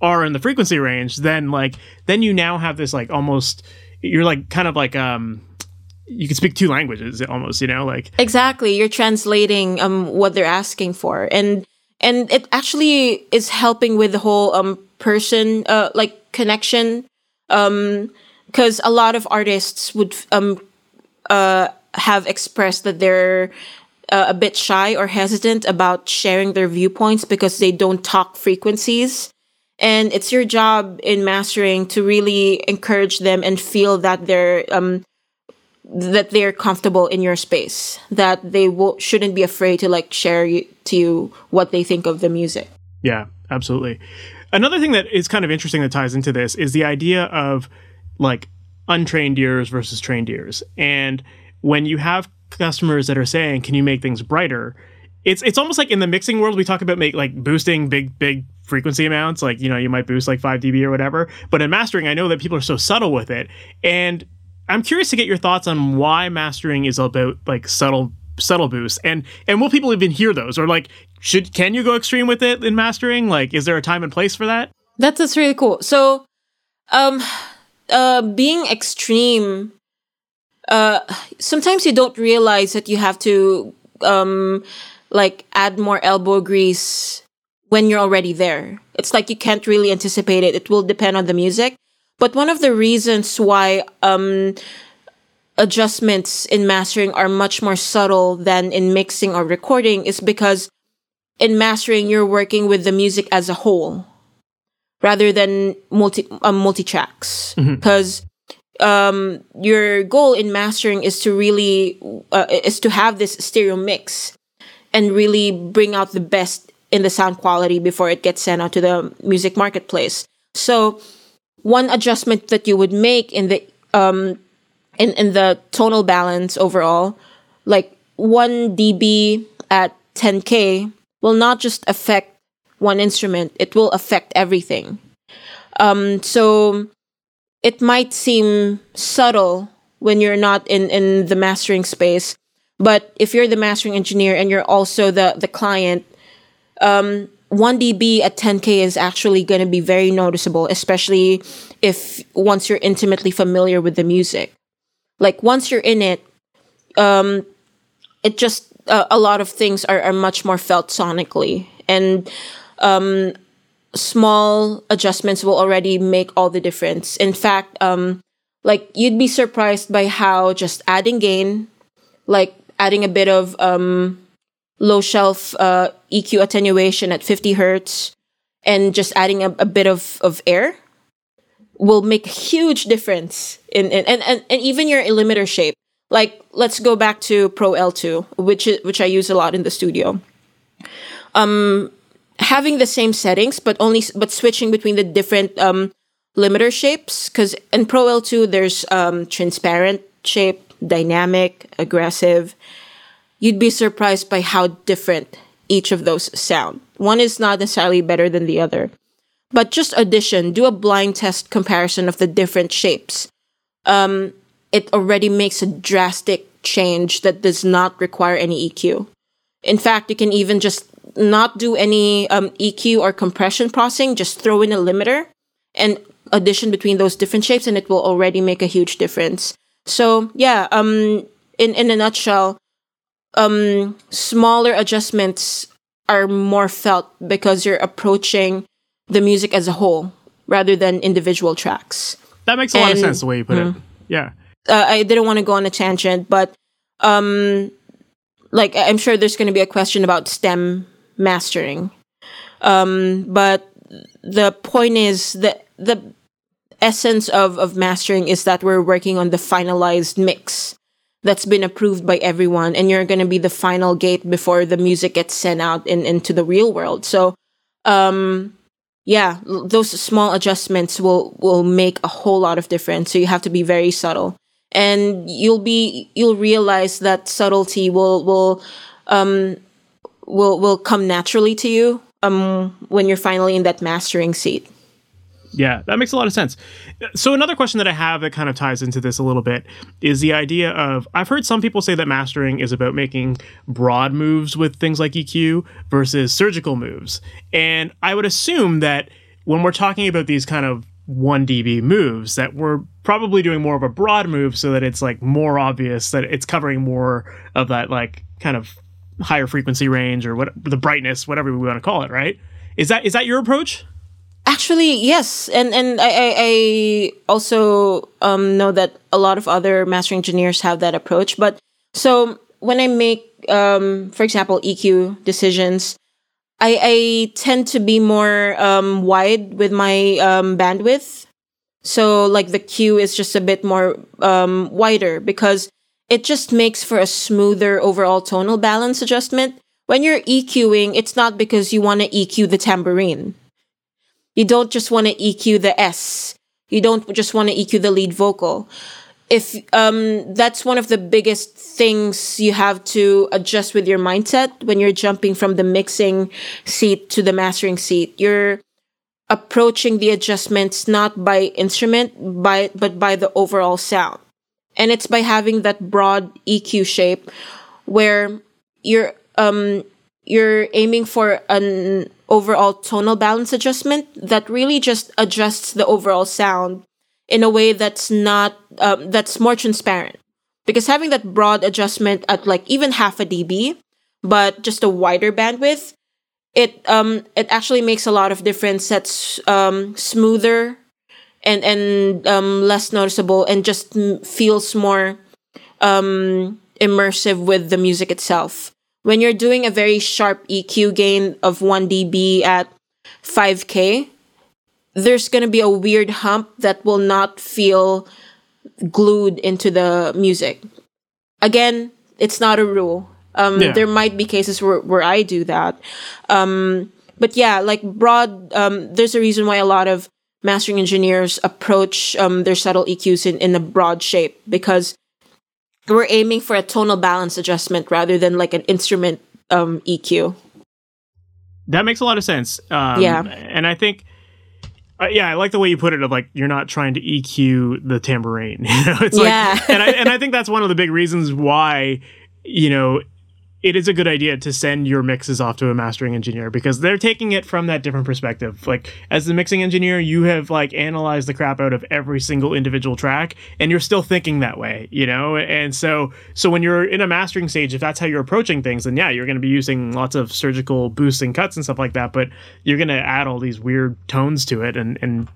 are in the frequency range, then like then you now have this like almost you're like kind of like um you can speak two languages almost, you know, like Exactly, you're translating um what they're asking for, and and it actually is helping with the whole um person uh like connection, um because a lot of artists would um uh have expressed that they're uh, a bit shy or hesitant about sharing their viewpoints because they don't talk frequencies. And it's your job in mastering to really encourage them and feel that they're um, that they're comfortable in your space, that they shouldn't be afraid to like share you, to you what they think of the music. Yeah, absolutely. Another thing that is kind of interesting that ties into this is the idea of like untrained ears versus trained ears. And when you have customers that are saying, "Can you make things brighter?" It's it's almost like in the mixing world we talk about make like boosting big big frequency amounts like you know you might boost like 5 dB or whatever but in mastering I know that people are so subtle with it and I'm curious to get your thoughts on why mastering is about like subtle subtle boosts and and will people even hear those or like should can you go extreme with it in mastering like is there a time and place for that That's that's really cool. So, um, uh, being extreme, uh, sometimes you don't realize that you have to um, like add more elbow grease when you're already there. It's like you can't really anticipate it. It will depend on the music. But one of the reasons why um, adjustments in mastering are much more subtle than in mixing or recording is because in mastering you're working with the music as a whole rather than multi um, multi tracks because um, your goal in mastering is to really uh, is to have this stereo mix and really bring out the best in the sound quality before it gets sent out to the music marketplace. So one adjustment that you would make in the um in, in the tonal balance overall, like one dB at 10k will not just affect one instrument, it will affect everything. Um, so it might seem subtle when you're not in, in the mastering space, but if you're the mastering engineer and you're also the, the client, um, 1 dB at 10K is actually going to be very noticeable, especially if once you're intimately familiar with the music. Like once you're in it, um, it just uh, a lot of things are, are much more felt sonically, and um, small adjustments will already make all the difference. In fact, um, like you'd be surprised by how just adding gain, like adding a bit of um, low shelf uh, EQ attenuation at 50 hertz, and just adding a, a bit of, of air will make a huge difference in, in and, and, and even your limiter shape. Like let's go back to Pro L2, which which I use a lot in the studio. Um, having the same settings, but only but switching between the different um, limiter shapes. Because in Pro L2, there's um, transparent shape, dynamic, aggressive. You'd be surprised by how different each of those sound. One is not necessarily better than the other. But just audition, do a blind test comparison of the different shapes. Um, it already makes a drastic change that does not require any EQ. In fact, you can even just not do any um, EQ or compression processing, just throw in a limiter and audition between those different shapes, and it will already make a huge difference. So yeah, um, in in a nutshell, um, smaller adjustments are more felt because you're approaching the music as a whole rather than individual tracks. That makes a and, lot of sense the way you put mm, it. Yeah. Uh, I didn't want to go on a tangent, but um, like I'm sure there's going to be a question about stem mastering. Um, but the point is that the essence of, of mastering is that we're working on the finalized mix that's been approved by everyone and you're going to be the final gate before the music gets sent out in, into the real world. So um, yeah those small adjustments will will make a whole lot of difference. So you have to be very subtle. And you'll be you'll realize that subtlety will will um, will will come naturally to you um when you're finally in that mastering seat. Yeah, that makes a lot of sense. So another question that I have that kind of ties into this a little bit is the idea of I've heard some people say that mastering is about making broad moves with things like EQ versus surgical moves. And I would assume that when we're talking about these kind of 1 dB moves that we're probably doing more of a broad move so that it's like more obvious that it's covering more of that like kind of higher frequency range or what the brightness, whatever we want to call it, right? Is that is that your approach? Actually, yes, and and I I, I also um, know that a lot of other master engineers have that approach. But so when I make, um, for example, EQ decisions, I I tend to be more um, wide with my um, bandwidth. So like the Q is just a bit more um, wider because it just makes for a smoother overall tonal balance adjustment. When you're EQing, it's not because you want to EQ the tambourine. You don't just want to EQ the S. You don't just want to EQ the lead vocal. If um, that's one of the biggest things you have to adjust with your mindset when you're jumping from the mixing seat to the mastering seat. You're approaching the adjustments not by instrument, by but by the overall sound and it's by having that broad EQ shape where you're um you're aiming for an overall tonal balance adjustment that really just adjusts the overall sound in a way that's not um, that's more transparent because having that broad adjustment at like even half a dB but just a wider bandwidth it um it actually makes a lot of difference that's um smoother and and um, less noticeable and just feels more um, immersive with the music itself. When you're doing a very sharp EQ gain of 1 dB at 5k, there's going to be a weird hump that will not feel glued into the music. Again, it's not a rule. Um, yeah. There might be cases where, where I do that. Um, but yeah, like broad, um, there's a reason why a lot of mastering engineers approach um, their subtle EQs in, in a broad shape because we're aiming for a tonal balance adjustment rather than like an instrument um, EQ. That makes a lot of sense. Um, yeah. And I think, uh, yeah, I like the way you put it of like, you're not trying to EQ the tambourine. You know, it's yeah. like, and I, and I think that's one of the big reasons why, you know, it is a good idea to send your mixes off to a mastering engineer because they're taking it from that different perspective. Like as the mixing engineer, you have like analyzed the crap out of every single individual track and you're still thinking that way, you know? And so so when you're in a mastering stage, if that's how you're approaching things, then yeah, you're going to be using lots of surgical boosts and cuts and stuff like that, but you're going to add all these weird tones to it and and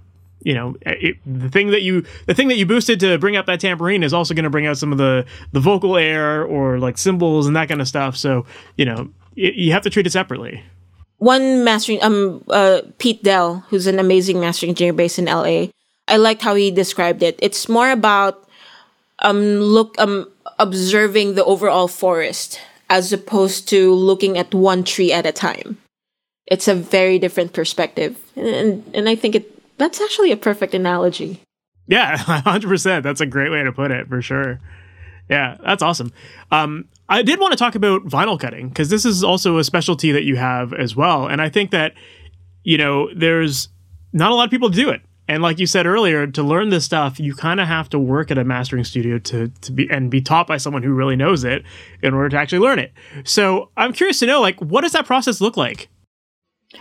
you know it, the thing that you the thing that you boosted to bring up that tambourine is also going to bring out some of the the vocal air or like cymbals and that kind of stuff. So you know it, you have to treat it separately. One mastering um uh Pete Doell who's an amazing mastering engineer based in la i liked how he described it. It's more about um look um observing the overall forest as opposed to looking at one tree at a time. It's a very different perspective. And and i think it that's actually a perfect analogy. Yeah, 100%. That's a great way to put it for sure. Yeah, that's awesome. Um, I did want to talk about vinyl cutting because this is also a specialty that you have as well. And I think that, you know, there's not a lot of people do it. And like you said earlier, to learn this stuff, you kind of have to work at a mastering studio to, to be and be taught by someone who really knows it in order to actually learn it. So I'm curious to know, like, what does that process look like?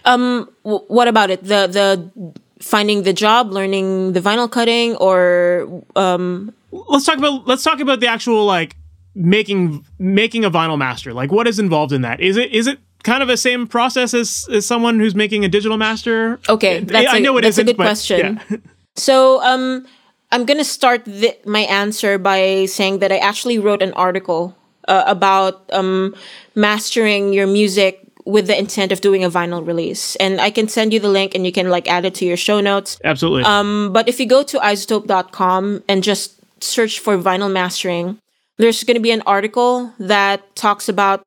Um, w- what about it? The the finding the job, learning the vinyl cutting, or um, let's talk about let's talk about the actual like making making a vinyl master. Like, what is involved in that? Is it is it kind of the same process as, as someone who's making a digital master? Okay, that's I, a, know it that's a good question. Yeah. so, um, I'm gonna start the, my answer by saying that I actually wrote an article uh, about um, mastering your music with the intent of doing a vinyl release. And I can send you the link and you can like add it to your show notes. Absolutely. Um, but if you go to izotope.com and just search for vinyl mastering, there's going to be an article that talks about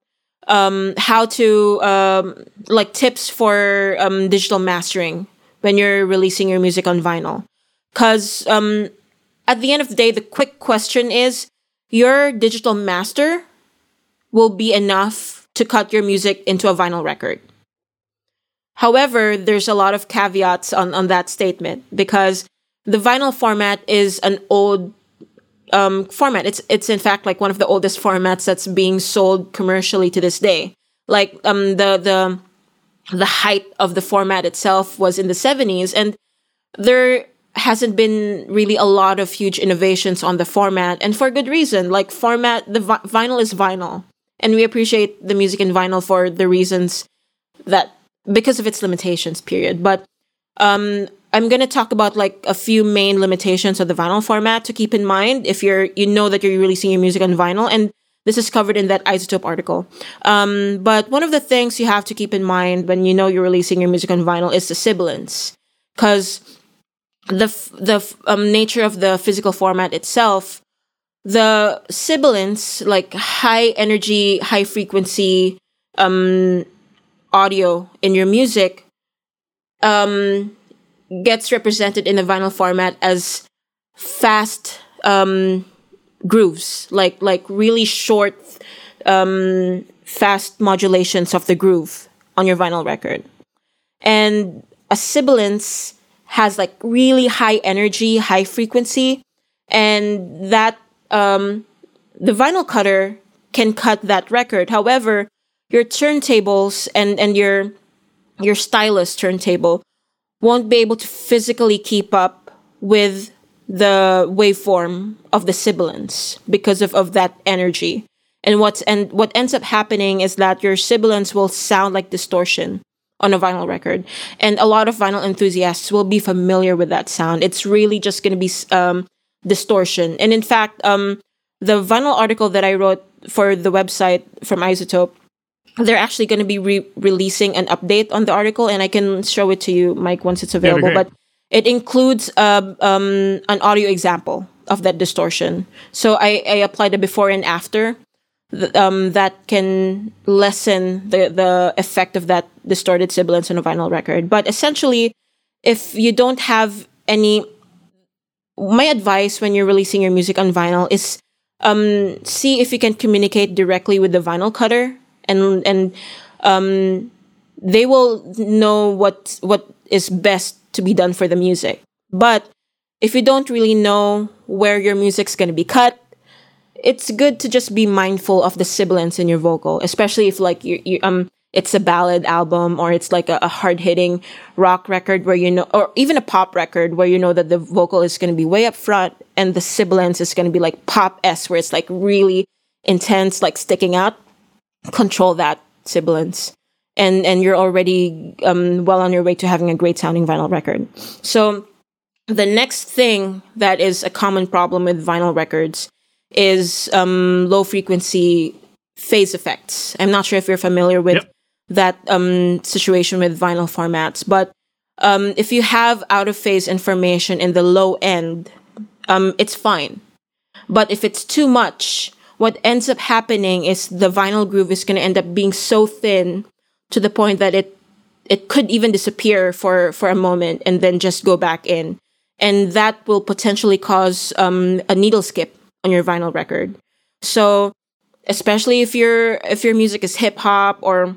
um, how to um, like tips for um, digital mastering when you're releasing your music on vinyl. Because um, at the end of the day, the quick question is your digital master will be enough to cut your music into a vinyl record. However, there's a lot of caveats on, on that statement because the vinyl format is an old um, format. It's it's in fact like one of the oldest formats that's being sold commercially to this day. Like um, the the the height of the format itself was in the 70s, and there hasn't been really a lot of huge innovations on the format, and for good reason. Like format, the vi- vinyl is vinyl and we appreciate the music in vinyl for the reasons that because of its limitations period. But um i'm going to talk about like a few main limitations of the vinyl format to keep in mind if you're you know that you're releasing your music on vinyl and this is covered in that iZotope article. Um, but one of the things you have to keep in mind when you know you're releasing your music on vinyl is the sibilance because the the um, nature of the physical format itself the sibilance, like high energy, high frequency um, audio in your music, um, gets represented in the vinyl format as fast um, grooves, like like really short, um, fast modulations of the groove on your vinyl record, and a sibilance has like really high energy, high frequency, and that um, the vinyl cutter can cut that record. However, your turntables and and your your stylus turntable won't be able to physically keep up with the waveform of the sibilance because of, of that energy. And what's and what ends up happening is that your sibilance will sound like distortion on a vinyl record, and a lot of vinyl enthusiasts will be familiar with that sound. It's really just going to be um, distortion. And in fact, um, the vinyl article that I wrote for the website from iZotope, they're actually going to be re- releasing an update on the article, and I can show it to you, Mike, once it's available. But it includes uh, um, an audio example of that distortion. So I, I applied a before and after th- um, that can lessen the, the effect of that distorted sibilance on a vinyl record. But essentially, if you don't have any my advice when you're releasing your music on vinyl is um, see if you can communicate directly with the vinyl cutter and and um, they will know what what is best to be done for the music. But if you don't really know where your music's going to be cut it's good to just be mindful of the sibilance in your vocal, especially if like you, you um it's a ballad album or it's like a, a hard hitting rock record where you know, or even a pop record where you know that the vocal is going to be way up front and the sibilance is going to be like pop S where it's like really intense, like sticking out. Control that sibilance. And, and you're already um, well on your way to having a great sounding vinyl record. So the next thing that is a common problem with vinyl records is um, low frequency phase effects. I'm not sure if you're familiar with yep. That um, situation with vinyl formats, but um, if you have out of phase information in the low end, um, it's fine. But if it's too much, what ends up happening is the vinyl groove is going to end up being so thin to the point that it it could even disappear for for a moment and then just go back in, and that will potentially cause um, a needle skip on your vinyl record. So, especially if your if your music is hip hop or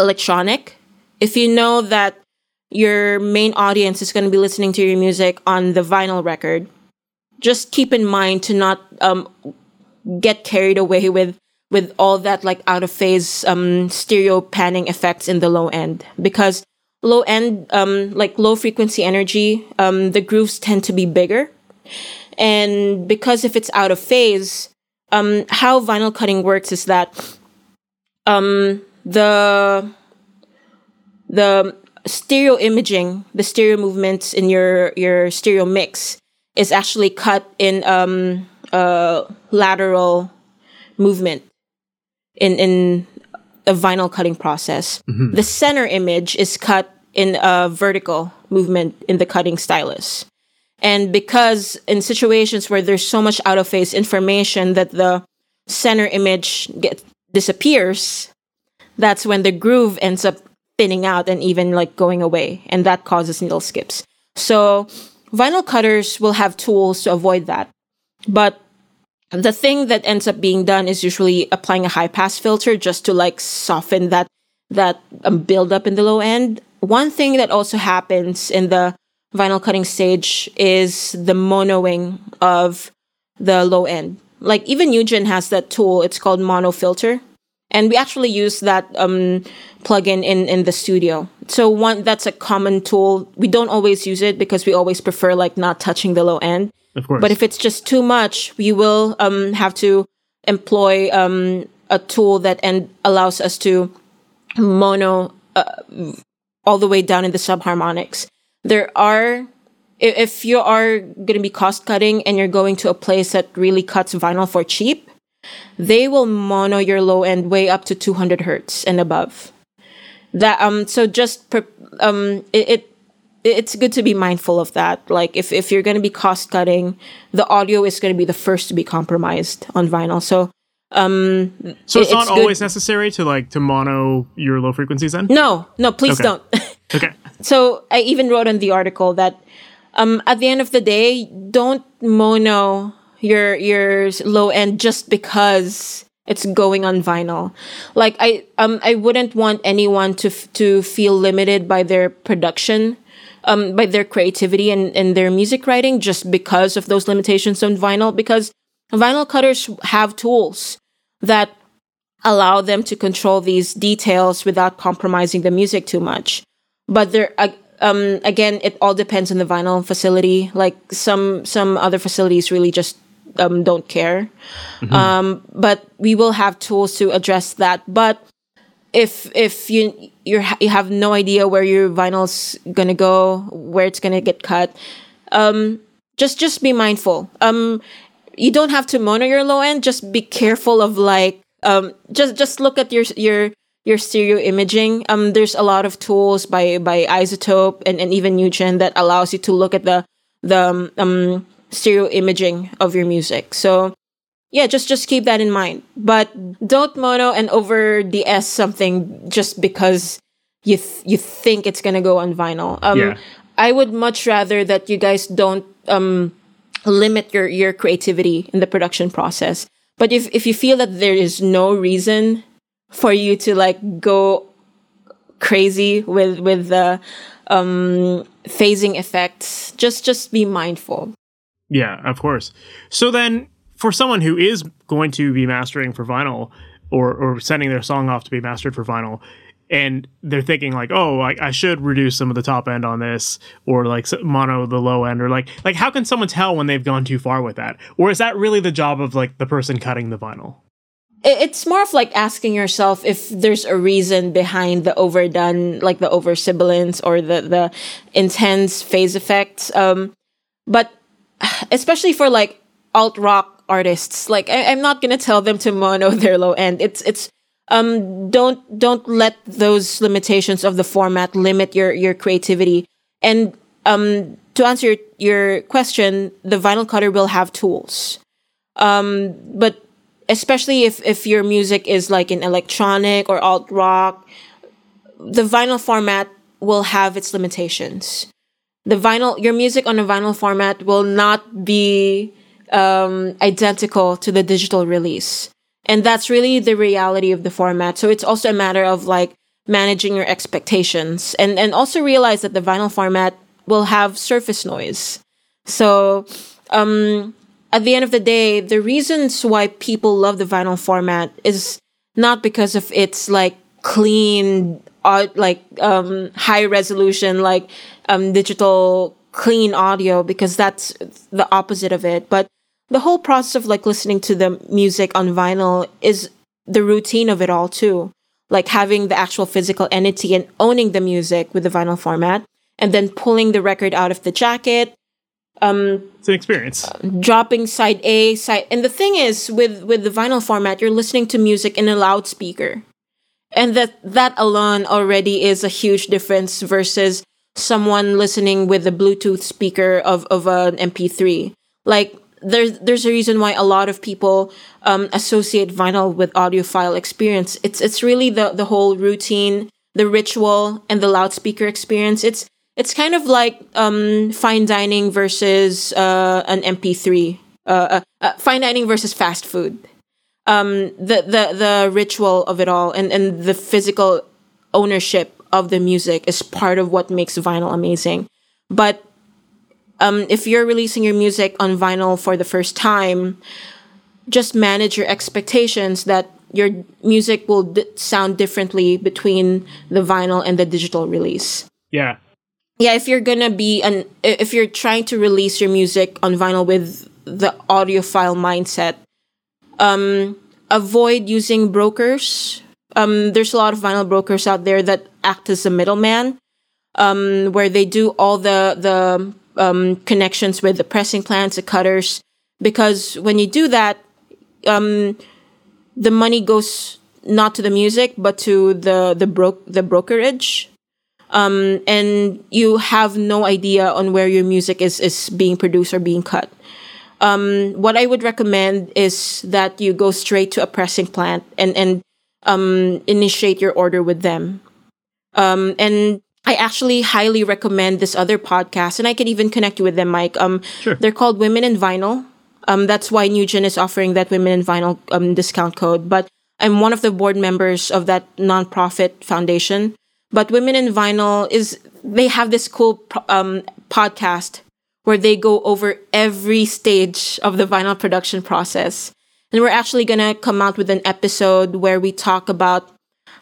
electronic, if you know that your main audience is going to be listening to your music on the vinyl record, just keep in mind to not um, get carried away with with all that like out of phase um, stereo panning effects in the low end. Because low end um, like low frequency energy um, the grooves tend to be bigger. And because if it's out of phase um, how vinyl cutting works is that um, the the stereo imaging the stereo movements in your your stereo mix is actually cut in um, a lateral movement in in a vinyl cutting process. Mm-hmm. The center image is cut in a vertical movement in the cutting stylus. And because in situations where there's so much out of phase information that the center image get, disappears, that's when the groove ends up thinning out and even like going away. And that causes needle skips. So vinyl cutters will have tools to avoid that. But the thing that ends up being done is usually applying a high pass filter just to like soften that that um, in the low end. One thing that also happens in the vinyl cutting stage is the monoing of the low end. Like even Nugen has that tool. It's called Mono Filter, and we actually use that um, plugin in in the studio. So one that's a common tool. We don't always use it because we always prefer like not touching the low end. Of course. But if it's just too much, we will um, have to employ um, a tool that and allows us to mono uh, all the way down in the subharmonics. There are if you are going to be cost cutting and you're going to a place that really cuts vinyl for cheap, they will mono your low end way up to 200 hertz and above. That um so just um it, it it's good to be mindful of that. Like if, if you're going to be cost cutting, the audio is going to be the first to be compromised on vinyl. So um so it's, it's not good. always necessary to like to mono your low frequencies then no no please okay. don't okay so i even wrote in the article that um at the end of the day don't mono your your low end just because it's going on vinyl. Like i um i wouldn't want anyone to f- to feel limited by their production um, by their creativity and, and their music writing just because of those limitations on vinyl because vinyl cutters have tools that allow them to control these details without compromising the music too much. But there uh, um, again it all depends on the vinyl facility. Like some some other facilities really just um, don't care mm-hmm. um, but we will have tools to address that but if if you you you have no idea where your vinyl's gonna go, where it's gonna get cut, um, just just be mindful. Um, you don't have to mono your low end. Just be careful of like um, just just look at your your your stereo imaging. Um, there's a lot of tools by by iZotope and, and even Nugen that allows you to look at the the um, stereo imaging of your music. So yeah, just just keep that in mind. But don't mono and over DS something just because you th- you think it's gonna go on vinyl. Um, yeah. I would much rather that you guys don't um, limit your your creativity in the production process. But if if you feel that there is no reason for you to like go crazy with with the um, phasing effects, just just be mindful. Yeah, of course. So then for someone who is going to be mastering for vinyl or or sending their song off to be mastered for vinyl, and they're thinking like, oh, I, I should reduce some of the top end on this, or like mono the low end, or like like how can someone tell when they've gone too far with that, or is that really the job of like the person cutting the vinyl? it's more of like asking yourself if there's a reason behind the overdone like the over sibilance or the the intense phase effects um but especially for like alt rock artists. Like I, i'm not gonna tell them to mono their low end. It's it's um don't don't let those limitations of the format limit your your creativity. And um to answer your, your question the vinyl cutter will have tools. Um but especially if if your music is like in electronic or alt rock the vinyl format will have its limitations the vinyl your music on a vinyl format will not be um, identical to the digital release. And that's really the reality of the format. So it's also a matter of like managing your expectations and and also realize that the vinyl format will have surface noise. So um at the end of the day, the reasons why people love the vinyl format is not because of its like clean, uh, like um, high resolution, like um, digital clean audio, because that's the opposite of it. But the whole process of like listening to the music on vinyl is the routine of it all too. Like having the actual physical entity and owning the music with the vinyl format, and then pulling the record out of the jacket, um, it's an experience. dropping side A, side, and the thing is, with with the vinyl format, you're listening to music in a loudspeaker, and that that alone already is a huge difference versus someone listening with a Bluetooth speaker of of an MP3. Like there's there's a reason why a lot of people um, associate vinyl with audiophile experience. It's it's really the the whole routine, the ritual, and the loudspeaker experience. It's it's kind of like um, fine dining versus uh, an MP3. Uh, uh, uh, fine dining versus fast food. Um, the the the ritual of it all and and the physical ownership of the music is part of what makes vinyl amazing. But um, if you're releasing your music on vinyl for the first time, just manage your expectations that your music will d- sound differently between the vinyl and the digital release. Yeah, yeah, if you're gonna be an if you're trying to release your music on vinyl with the audiophile mindset, um, avoid using brokers. Um, there's a lot of vinyl brokers out there that act as a middleman, um, where they do all the the um, connections with the pressing plants, the cutters. Because when you do that, um, the money goes not to the music but to the the bro- the brokerage um, and you have no idea on where your music is is being produced or being cut. Um, what I would recommend is that you go straight to a pressing plant and and um, initiate your order with them. Um, and I actually highly recommend this other podcast, and I can even connect you with them, Mike. Um, sure. They're called Women in Vinyl. Um, that's why Nugen is offering that Women in Vinyl um, discount code. But I'm one of the board members of that nonprofit foundation. But Women in Vinyl is they have this cool um, podcast where they go over every stage of the vinyl production process. And we're actually gonna come out with an episode where we talk about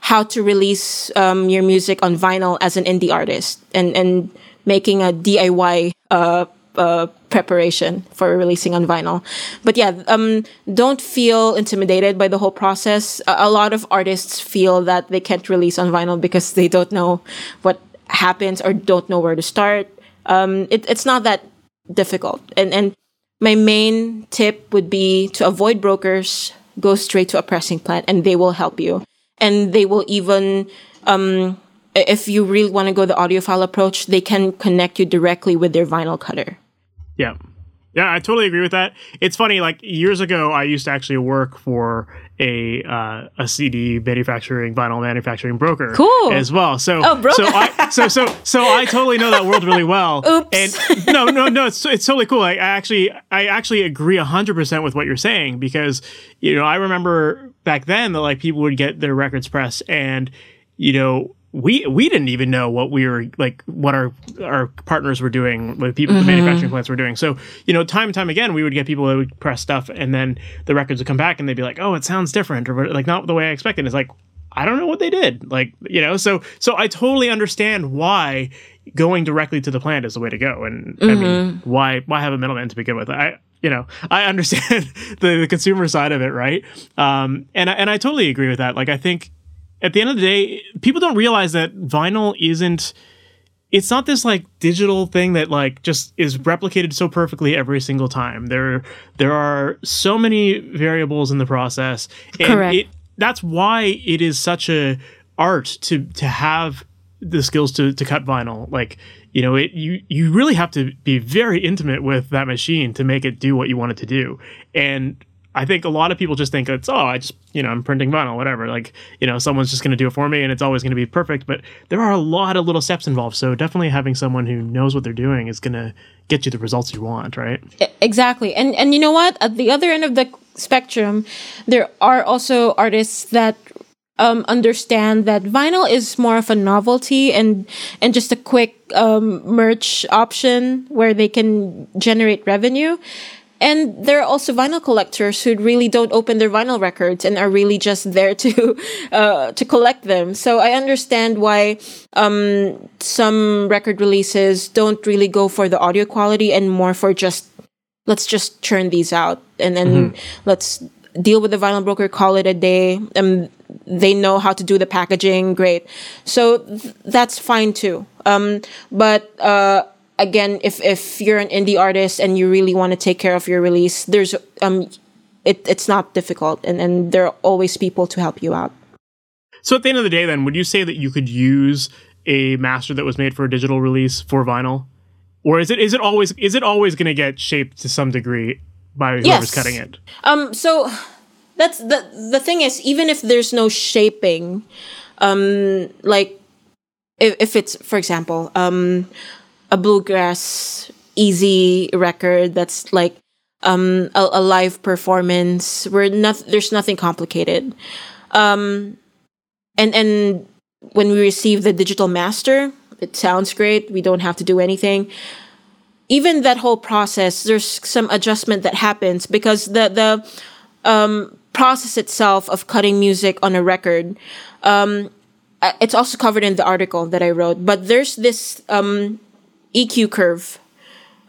how to release um, your music on vinyl as an indie artist and and making a DIY uh, uh, preparation for releasing on vinyl. But yeah, um, don't feel intimidated by the whole process. A, a, lot of artists feel that they can't release on vinyl because they don't know what happens or don't know where to start. Um, it, it's not that difficult. And and my main tip would be to avoid brokers. Go straight to a pressing plant, and they will help you. And they will even um, if you really want to go the audiophile approach, they can connect you directly with their vinyl cutter. Yeah. Yeah, I totally agree with that. It's funny, like years ago, I used to actually work for a uh, a CD manufacturing, vinyl manufacturing broker, cool. as well. So, oh, broker. so I, so so so I totally know that world really well. Oops. And no, no, no, it's it's totally cool. I, I actually I actually agree hundred percent with what you're saying because you know I remember back then that like people would get their records pressed and you know we we didn't even know what we were like what our our partners were doing with people Mm-hmm. the manufacturing plants were doing so you know time and time again we would get people that would press stuff and then the records would come back and they'd be like oh it sounds different or like not the way i expected it's like i don't know what they did like you know so so i totally understand why going directly to the plant is the way to go and i Mm-hmm. mean why why have a middleman to begin with i you know, I understand the, the consumer side of it, right? Um, and I, and I totally agree with that. Like, I think at the end of the day, people don't realize that vinyl isn't. It's not this like digital thing that like just is replicated so perfectly every single time. There, there are so many variables in the process. And Correct. It, that's why it is such a art to to have the skills to to cut vinyl. Like you know, it you you really have to be very intimate with that machine to make it do what you want it to do. And I think a lot of people just think it's oh I just you know I'm printing vinyl whatever like you know someone's just going to do it for me and it's always going to be perfect but there are a lot of little steps involved so definitely having someone who knows what they're doing is going to get you the results you want right Exactly. And and you know what? At the other end of the spectrum, there are also artists that um, understand that vinyl is more of a novelty and and just a quick um, merch option where they can generate revenue. And there are also vinyl collectors who really don't open their vinyl records and are really just there to uh, to collect them. So I understand why um, some record releases don't really go for the audio quality and more for just let's just churn these out and then let's deal with the vinyl broker call it a day um they know how to do the packaging great. So th- that's fine too. Um but uh again if if you're an indie artist and you really want to take care of your release there's um it, it's not difficult and and there are always people to help you out. So at the end of the day then would you say that you could use a master that was made for a digital release for vinyl? Or is it is it always is it always going to get shaped to some degree by whoever's Yes. cutting it? Um, so that's the the thing is, even if there's no shaping, um, like if, if it's for example, um, a bluegrass easy record that's like um a, a live performance where not there's nothing complicated, um, and and when we receive the digital master, it sounds great. We don't have to do anything. Even that whole process there's some adjustment that happens because the the um, process itself of cutting music on a record um, uh, it's also covered in the article that i wrote. But there's this um, eq curve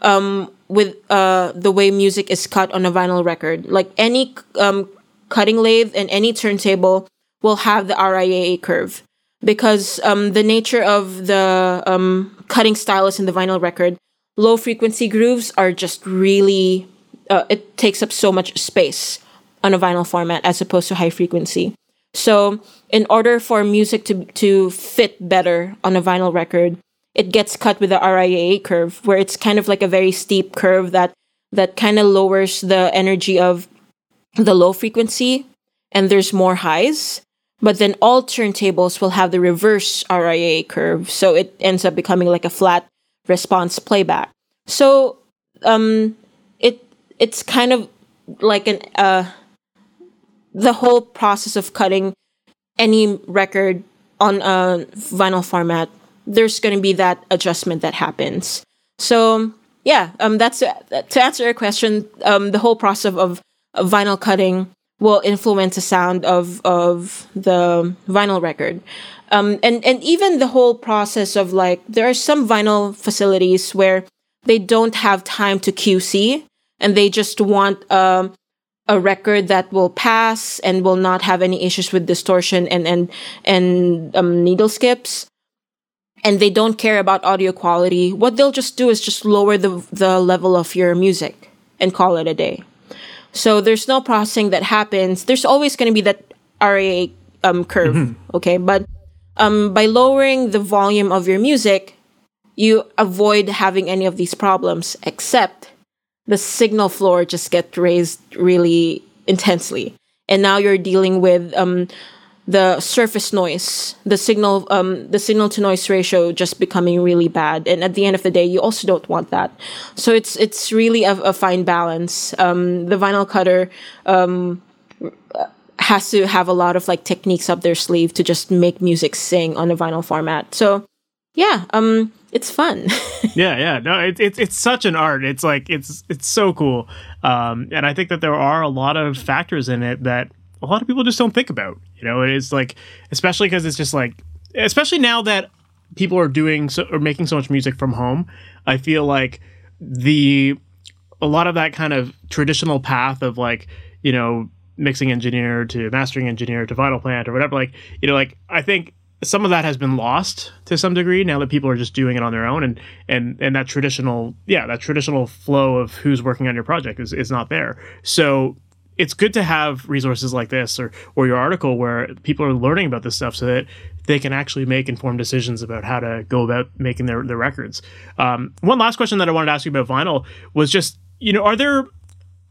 um, with uh, the way music is cut on a vinyl record. Like any um, cutting lathe and any turntable will have the riaa curve. Because um, the nature of the um, cutting stylus in the vinyl record low frequency grooves are just really uh, it takes up so much space on a vinyl format as opposed to high frequency. So in order for music to to fit better on a vinyl record it gets cut with the riaa curve where it's kind of like a very steep curve that that kind of lowers the energy of the low frequency and there's more highs but then all turntables will have the reverse riaa curve so it ends up becoming like a flat response playback. So um it it's kind of like an uh the whole process of cutting any record on a vinyl format there's going to be that adjustment that happens. So yeah, um that's to answer your question um the whole process of, of, of vinyl cutting will influence the sound of of the vinyl record um, and and even the whole process of like there are some vinyl facilities where they don't have time to QC and they just want um, a record that will pass and will not have any issues with distortion and and and um, needle skips and they don't care about audio quality what they'll just do is just lower the the level of your music and call it a day. So there's no processing that happens. There's always going to be that RA um, curve okay? But um, by lowering the volume of your music, you avoid having any of these problems, except the signal floor just gets raised really intensely. And now you're dealing with um, the surface noise, the signal, um, the signal to noise ratio just becoming really bad. And at the end of the day, you also don't want that. So it's it's really a, a fine balance. Um, the vinyl cutter um, has to have a lot of like techniques up their sleeve to just make music sing on a vinyl format. So yeah, um, it's fun. yeah, yeah. No, it's it's it's such an art. It's like it's it's so cool. Um, and I think that there are a lot of factors in it that a lot of people just don't think about. You know, it is like especially because it's just like especially now that people are doing so or making so much music from home. I feel like the a lot of that kind of traditional path of like you know mixing engineer to mastering engineer to vinyl plant or whatever like you know like i think some of that has been lost to some degree now that people are just doing it on their own and and and that traditional yeah that traditional flow of who's working on your project is, is not there so it's good to have resources like this or or your article where people are learning about this stuff so that they can actually make informed decisions about how to go about making their, their records. Um, one last question that I wanted to ask you about vinyl was just, you know, are there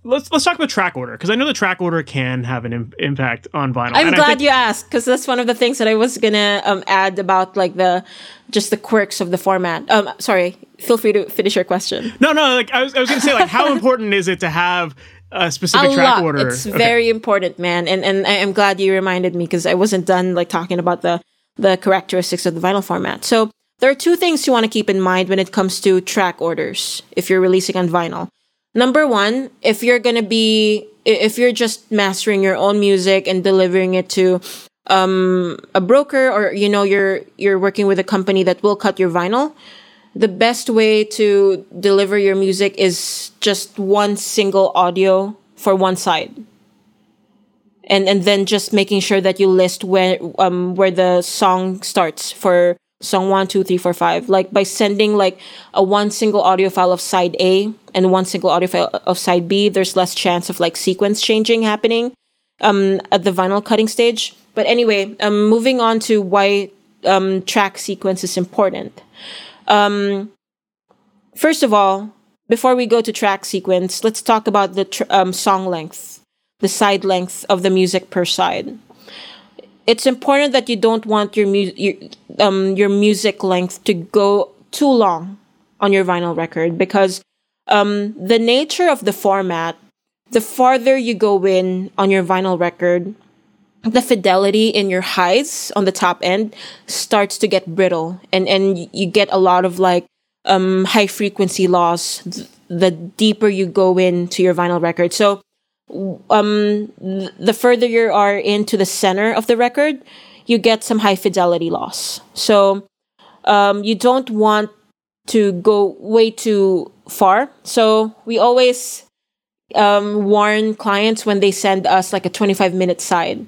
let's let's talk about track order because I know the track order can have an Im- impact on vinyl. I'm and glad think- you asked because that's one of the things that I was gonna um, add about like the just the quirks of the format. Um, sorry, feel free to finish your question. No, no, like I was, I was gonna say like how important is it to have a specific a track lot. order? It's okay. very important, man, and and I'm glad you reminded me because I wasn't done like talking about the the characteristics of the vinyl format. So there are two things you want to keep in mind when it comes to track orders if you're releasing on vinyl. Number one, if you're gonna be if you're just mastering your own music and delivering it to um, a broker or you know you're you're working with a company that will cut your vinyl, the best way to deliver your music is just one single audio for one side. And and then just making sure that you list where um where the song starts for song one two three four five. Like by sending like a one single audio file of side a and one single audio file of side b there's less chance of like sequence changing happening um at the vinyl cutting stage. But anyway um moving on to why um track sequence is important um first of all before we go to track sequence let's talk about the tr- um, song length the side length of the music per side. It's important that you don't want your mu- your, um, your music length to go too long on your vinyl record because um, the nature of the format, the farther you go in on your vinyl record, the fidelity in your highs on the top end starts to get brittle and, and you get a lot of like um, high frequency loss the deeper you go into your vinyl record. So um, the further you are into the center of the record, you get some high fidelity loss. So um, you don't want to go way too far. So we always um, warn clients when they send us like a 25 minute side.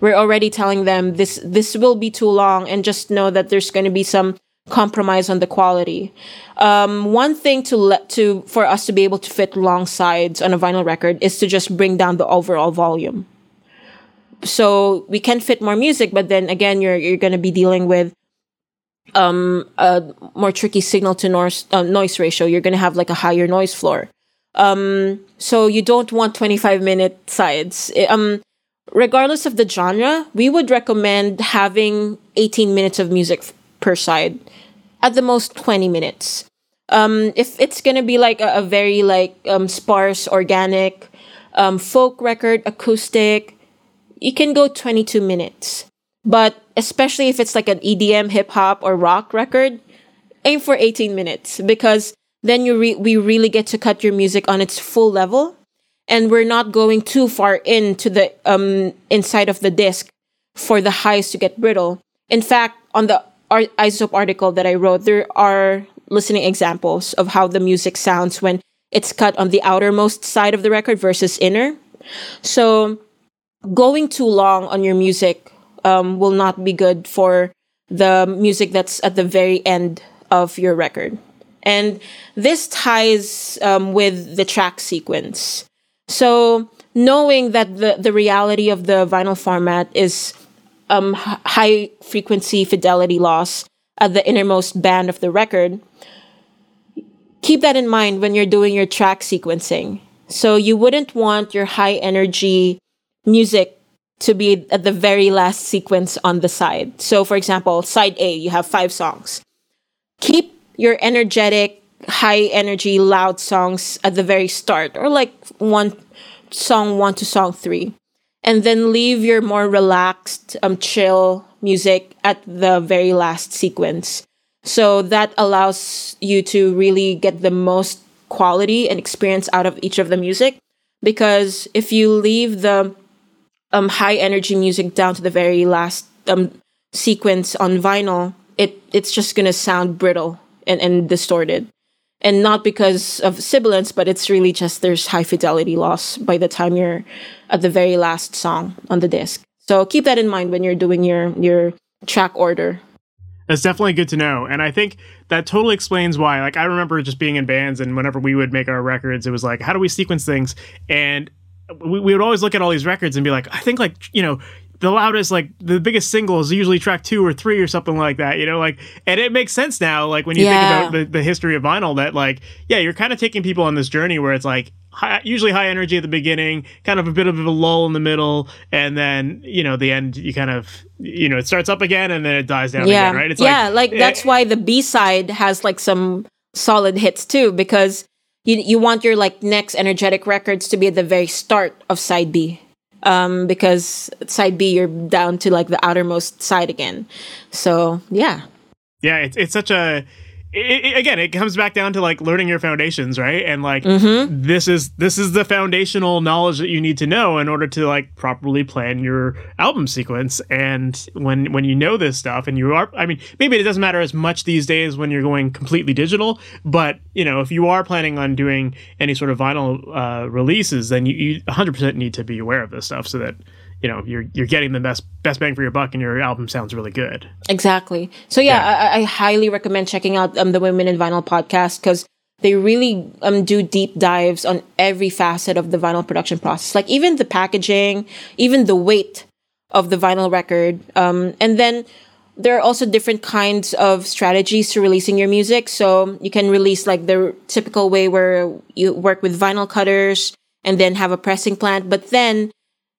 We're already telling them this this will be too long, and just know that there's going to be some compromise on the quality. Um, one thing to let to for us to be able to fit long sides on a vinyl record is to just bring down the overall volume. So we can fit more music, but then again, you're you're going to be dealing with um, a more tricky signal to noise uh, noise ratio. You're going to have like a higher noise floor. Um, so you don't want 25 minute sides. Um, regardless of the genre, we would recommend having 18 minutes of music per side, at the most 20 minutes. Um, if it's gonna be like a, a very like um, sparse, organic, um, folk record, acoustic, you can go 22 minutes. But especially if it's like an EDM, hip hop, or rock record, aim for 18 minutes because then you re- we really get to cut your music on its full level and we're not going too far into the um inside of the disc for the highs to get brittle. In fact, on the iZotope article that I wrote, there are listening examples of how the music sounds when it's cut on the outermost side of the record versus inner. So going too long on your music um, will not be good for the music that's at the very end of your record. And this ties um, with the track sequence. So knowing that the, the reality of the vinyl format is um, high frequency fidelity loss at the innermost band of the record, keep that in mind when you're doing your track sequencing. So you wouldn't want your high energy music to be at the very last sequence on the side. So, for example, side A, you have five songs. Keep your energetic, high energy, loud songs at the very start, or like one song one to song three and then leave your more relaxed, um, chill music at the very last sequence. So that allows you to really get the most quality and experience out of each of the music. Because if you leave the um, high energy music down to the very last um, sequence on vinyl, it it's just gonna sound brittle and, and distorted. And not because of sibilance, but it's really just there's high fidelity loss by the time you're at the very last song on the disc. So keep that in mind when you're doing your your track order. That's definitely good to know. And I think that totally explains why. Like, I remember just being in bands, and whenever we would make our records, it was like, how do we sequence things? And we, we would always look at all these records and be like, I think, like, you know, the loudest, like the biggest single is usually track two or three or something like that, you know, like, and it makes sense now, like when you Yeah. think about the, the history of vinyl, that like, yeah, you're kind of taking people on this journey where it's like, high, usually high energy at the beginning, kind of a bit of a lull in the middle, and then, you know, the end, you kind of, you know, it starts up again and then it dies down yeah, again, right? It's yeah, like, eh, that's why the B side has like some solid hits too, because you you want your like next energetic records to be at the very start of side B. Um, because side B you're down to like the outermost side again. So yeah. yeah it's, it's such a it, it- again it comes back down to like learning your foundations right and like Mm-hmm. this is this is the foundational knowledge that you need to know in order to like properly plan your album sequence and when when you know this stuff and you are i mean maybe it doesn't matter as much these days when you're going completely digital but you know if you are planning on doing any sort of vinyl uh, releases then you, you 100% need to be aware of this stuff so that you know you're you're getting the best best bang for your buck and your album sounds really good Exactly. So yeah, Yeah. I, I highly recommend checking out um, the Women in Vinyl podcast because they really um, do deep dives on every facet of the vinyl production process, like even the packaging, even the weight of the vinyl record, um, and then there are also different kinds of strategies to releasing your music. So you can release like the typical way where you work with vinyl cutters and then have a pressing plant, but then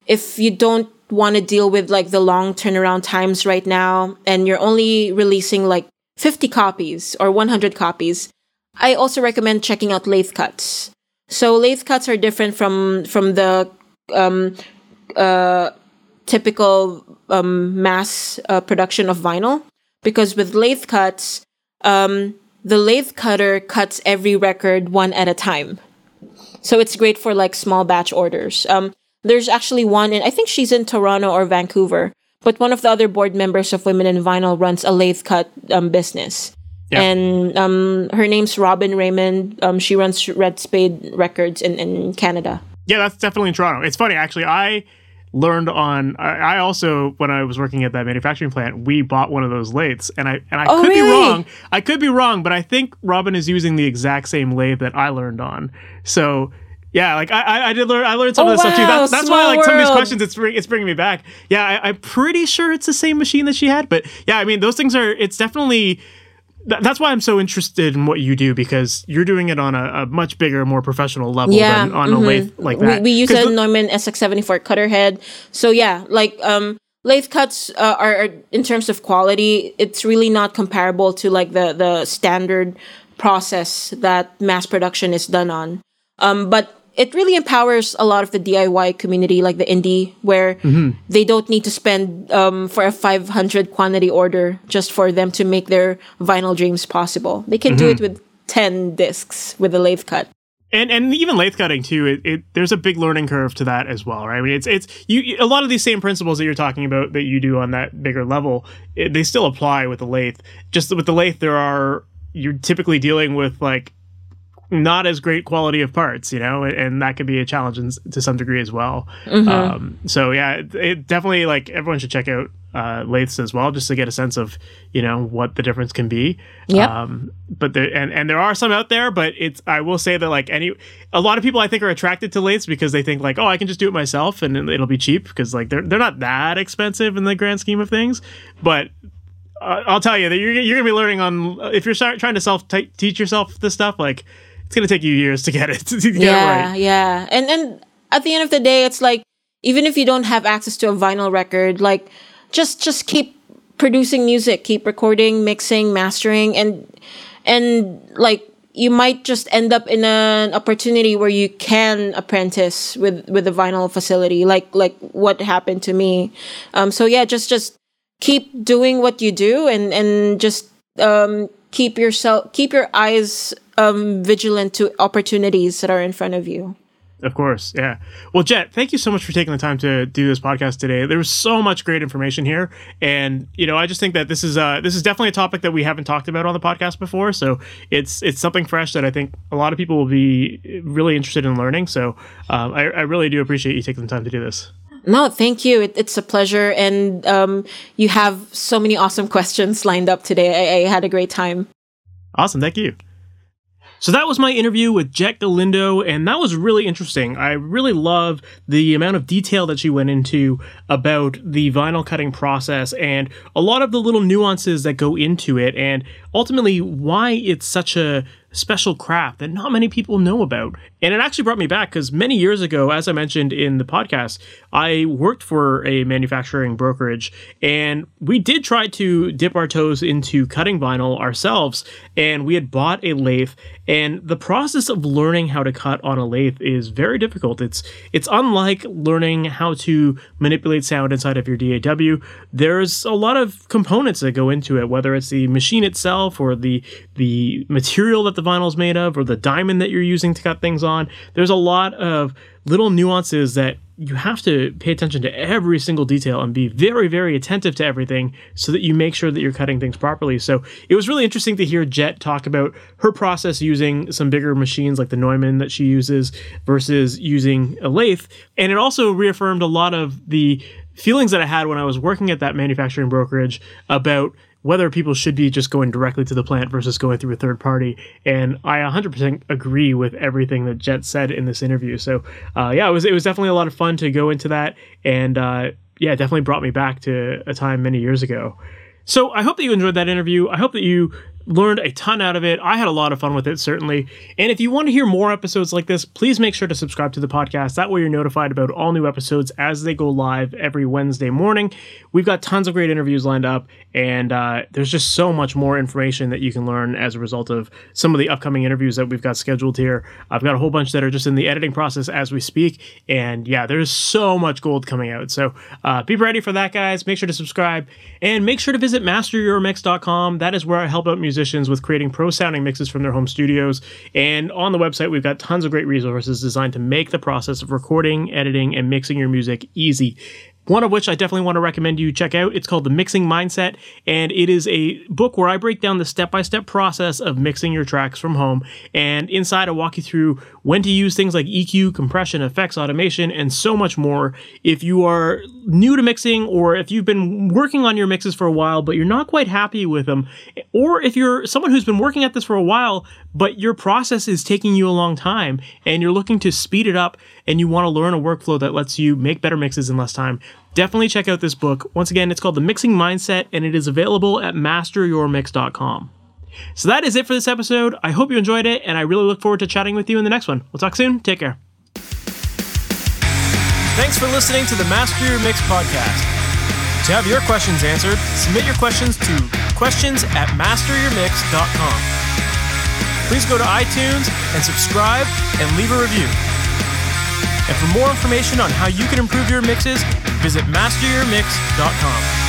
if you don't want to deal with like the long turnaround times right now and you're only releasing like 50 copies or 100 copies i also recommend checking out lathe cuts so lathe cuts are different from from the um uh typical um mass uh, production of vinyl because with lathe cuts um the lathe cutter cuts every record one at a time so it's great for like small batch orders. Um, there's actually one, and I think she's in Toronto or Vancouver. But one of the other board members of Women in Vinyl runs a lathe cut um, business, Yeah. and um, her name's Robin Raymond. Um, she runs Red Spade Records in, in Canada. Yeah, that's definitely in Toronto. It's funny, actually. I learned on. I, I also, when I was working at that manufacturing plant, we bought one of those lathes, and I and I Oh, could be wrong. I could be wrong, but I think Robin is using the exact same lathe that I learned on. So. Yeah, like I, I, did learn. I learned some Oh, of this stuff too. wow, That's, that's why, like some of these questions, it's bring, it's bringing me back. Yeah, I, I'm pretty sure it's the same machine that she had. But yeah, I mean, those things are. It's definitely. Th- that's why I'm so interested in what you do because you're doing it on a, a much bigger, more professional level Yeah, than on a mhm. lathe like We, that. we use 'Cause a the- Neumann SX74 cutter head. So yeah, like um, lathe cuts uh, are, are in terms of quality, it's really not comparable to like the the standard process that mass production is done on. Um, but it really empowers a lot of the DIY community, like the indie, where Mm-hmm. they don't need to spend um, for a 500 quantity order just for them to make their vinyl dreams possible. They can do Mm-hmm. it with 10 discs with a lathe cut. and and even lathe cutting too it, it there's a big learning curve to that as well right i mean it's it's you a lot of these same principles that you're talking about that you do on that bigger level it, they still apply with the lathe just with the lathe there are you're typically dealing with like not as great quality of parts you know and, that could be a challenge in, to some degree as well Mm-hmm. um, so yeah it, it definitely like everyone should check out uh, lathes as well just to get a sense of you know what the difference can be Yep. um, but there and, and there are some out there but it's i will say that like any a lot of people i think are attracted to lathes because they think like oh i can just do it myself and it'll be cheap because like they're, they're not that expensive in the grand scheme of things but uh, I'll tell you that you're, you're gonna be learning on if you're start, trying to self teach yourself this stuff. Like it's gonna take you years to get it to get yeah, it right. yeah. And and at the end of the day, it's like even if you don't have access to a vinyl record, like just just keep producing music, keep recording, mixing, mastering, and and like you might just end up in an opportunity where you can apprentice with with the vinyl facility like like what happened to me um so yeah just just keep doing what you do and and just um keep yourself keep your eyes um vigilant to opportunities that are in front of you of course, yeah. Well, Jett, thank you so much for taking the time to do this podcast today. There was so much great information here, and you know, I just think that this is uh, this is definitely a topic that we haven't talked about on the podcast before. So it's it's something fresh that I think a lot of people will be really interested in learning. So um, I, I really do appreciate you taking the time to do this. No, thank you. It, it's a pleasure, and um, you have so many awesome questions lined up today. I, I had a great time. Awesome, thank you. So that was my interview with Jett Galindo, and that was really interesting. I really love the amount of detail that she went into about the vinyl cutting process and a lot of the little nuances that go into it, and ultimately why it's such a special craft that not many people know about. And it actually brought me back because many years ago, as I mentioned in the podcast, I worked for a manufacturing brokerage and we did try to dip our toes into cutting vinyl ourselves. And we had bought a lathe and the process of learning how to cut on a lathe is very difficult. It's it's unlike learning how to manipulate sound inside of your DAW. There's a lot of components that go into it, whether it's the machine itself or the the material that the vinyl is made of or the diamond that you're using to cut things on. There's a lot of little nuances that you have to pay attention to every single detail and be very, very attentive to everything so that you make sure that you're cutting things properly. So it was really interesting to hear Jett talk about her process using some bigger machines like the Neumann that she uses versus using a lathe. And it also reaffirmed a lot of the feelings that I had when I was working at that manufacturing brokerage about whether people should be just going directly to the plant versus going through a third party. And I 100% agree with everything that Jett said in this interview. So uh, yeah, it was it was definitely a lot of fun to go into that, and uh, yeah, definitely brought me back to a time many years ago. So I hope that you enjoyed that interview. I hope that you learned a ton out of it. I had a lot of fun with it, certainly. And if you want to hear more episodes like this, please make sure to subscribe to the podcast. That way, you're notified about all new episodes as they go live every Wednesday morning. We've got tons of great interviews lined up, and uh, there's just so much more information that you can learn as a result of some of the upcoming interviews that we've got scheduled here. I've got a whole bunch that are just in the editing process as we speak. And yeah, there's so much gold coming out. So uh, be ready for that, guys. Make sure to subscribe and make sure to visit masteryourmix.com. That is where I help out musicians musicians with creating pro sounding mixes from their home studios. And on the website, we've got tons of great resources designed to make the process of recording, editing, and mixing your music easy one of which I definitely want to recommend you check out. It's called The Mixing Mindset, and it is a book where I break down the step by step process of mixing your tracks from home. And inside, I walk you through when to use things like EQ, compression, effects, automation, and so much more. If you are new to mixing, or if you've been working on your mixes for a while, but you're not quite happy with them, or if you're someone who's been working at this for a while, but your process is taking you a long time and you're looking to speed it up and you want to learn a workflow that lets you make better mixes in less time, definitely check out this book. Once again, it's called The Mixing Mindset and it is available at masteryourmix.com. So that is it for this episode. I hope you enjoyed it and I really look forward to chatting with you in the next one. We'll talk soon. Take care. Thanks for listening to the Master Your Mix podcast. To have your questions answered, submit your questions to questions at masteryourmix.com. Please go to iTunes and subscribe and leave a review. And for more information on how you can improve your mixes, visit masteryourmix.com.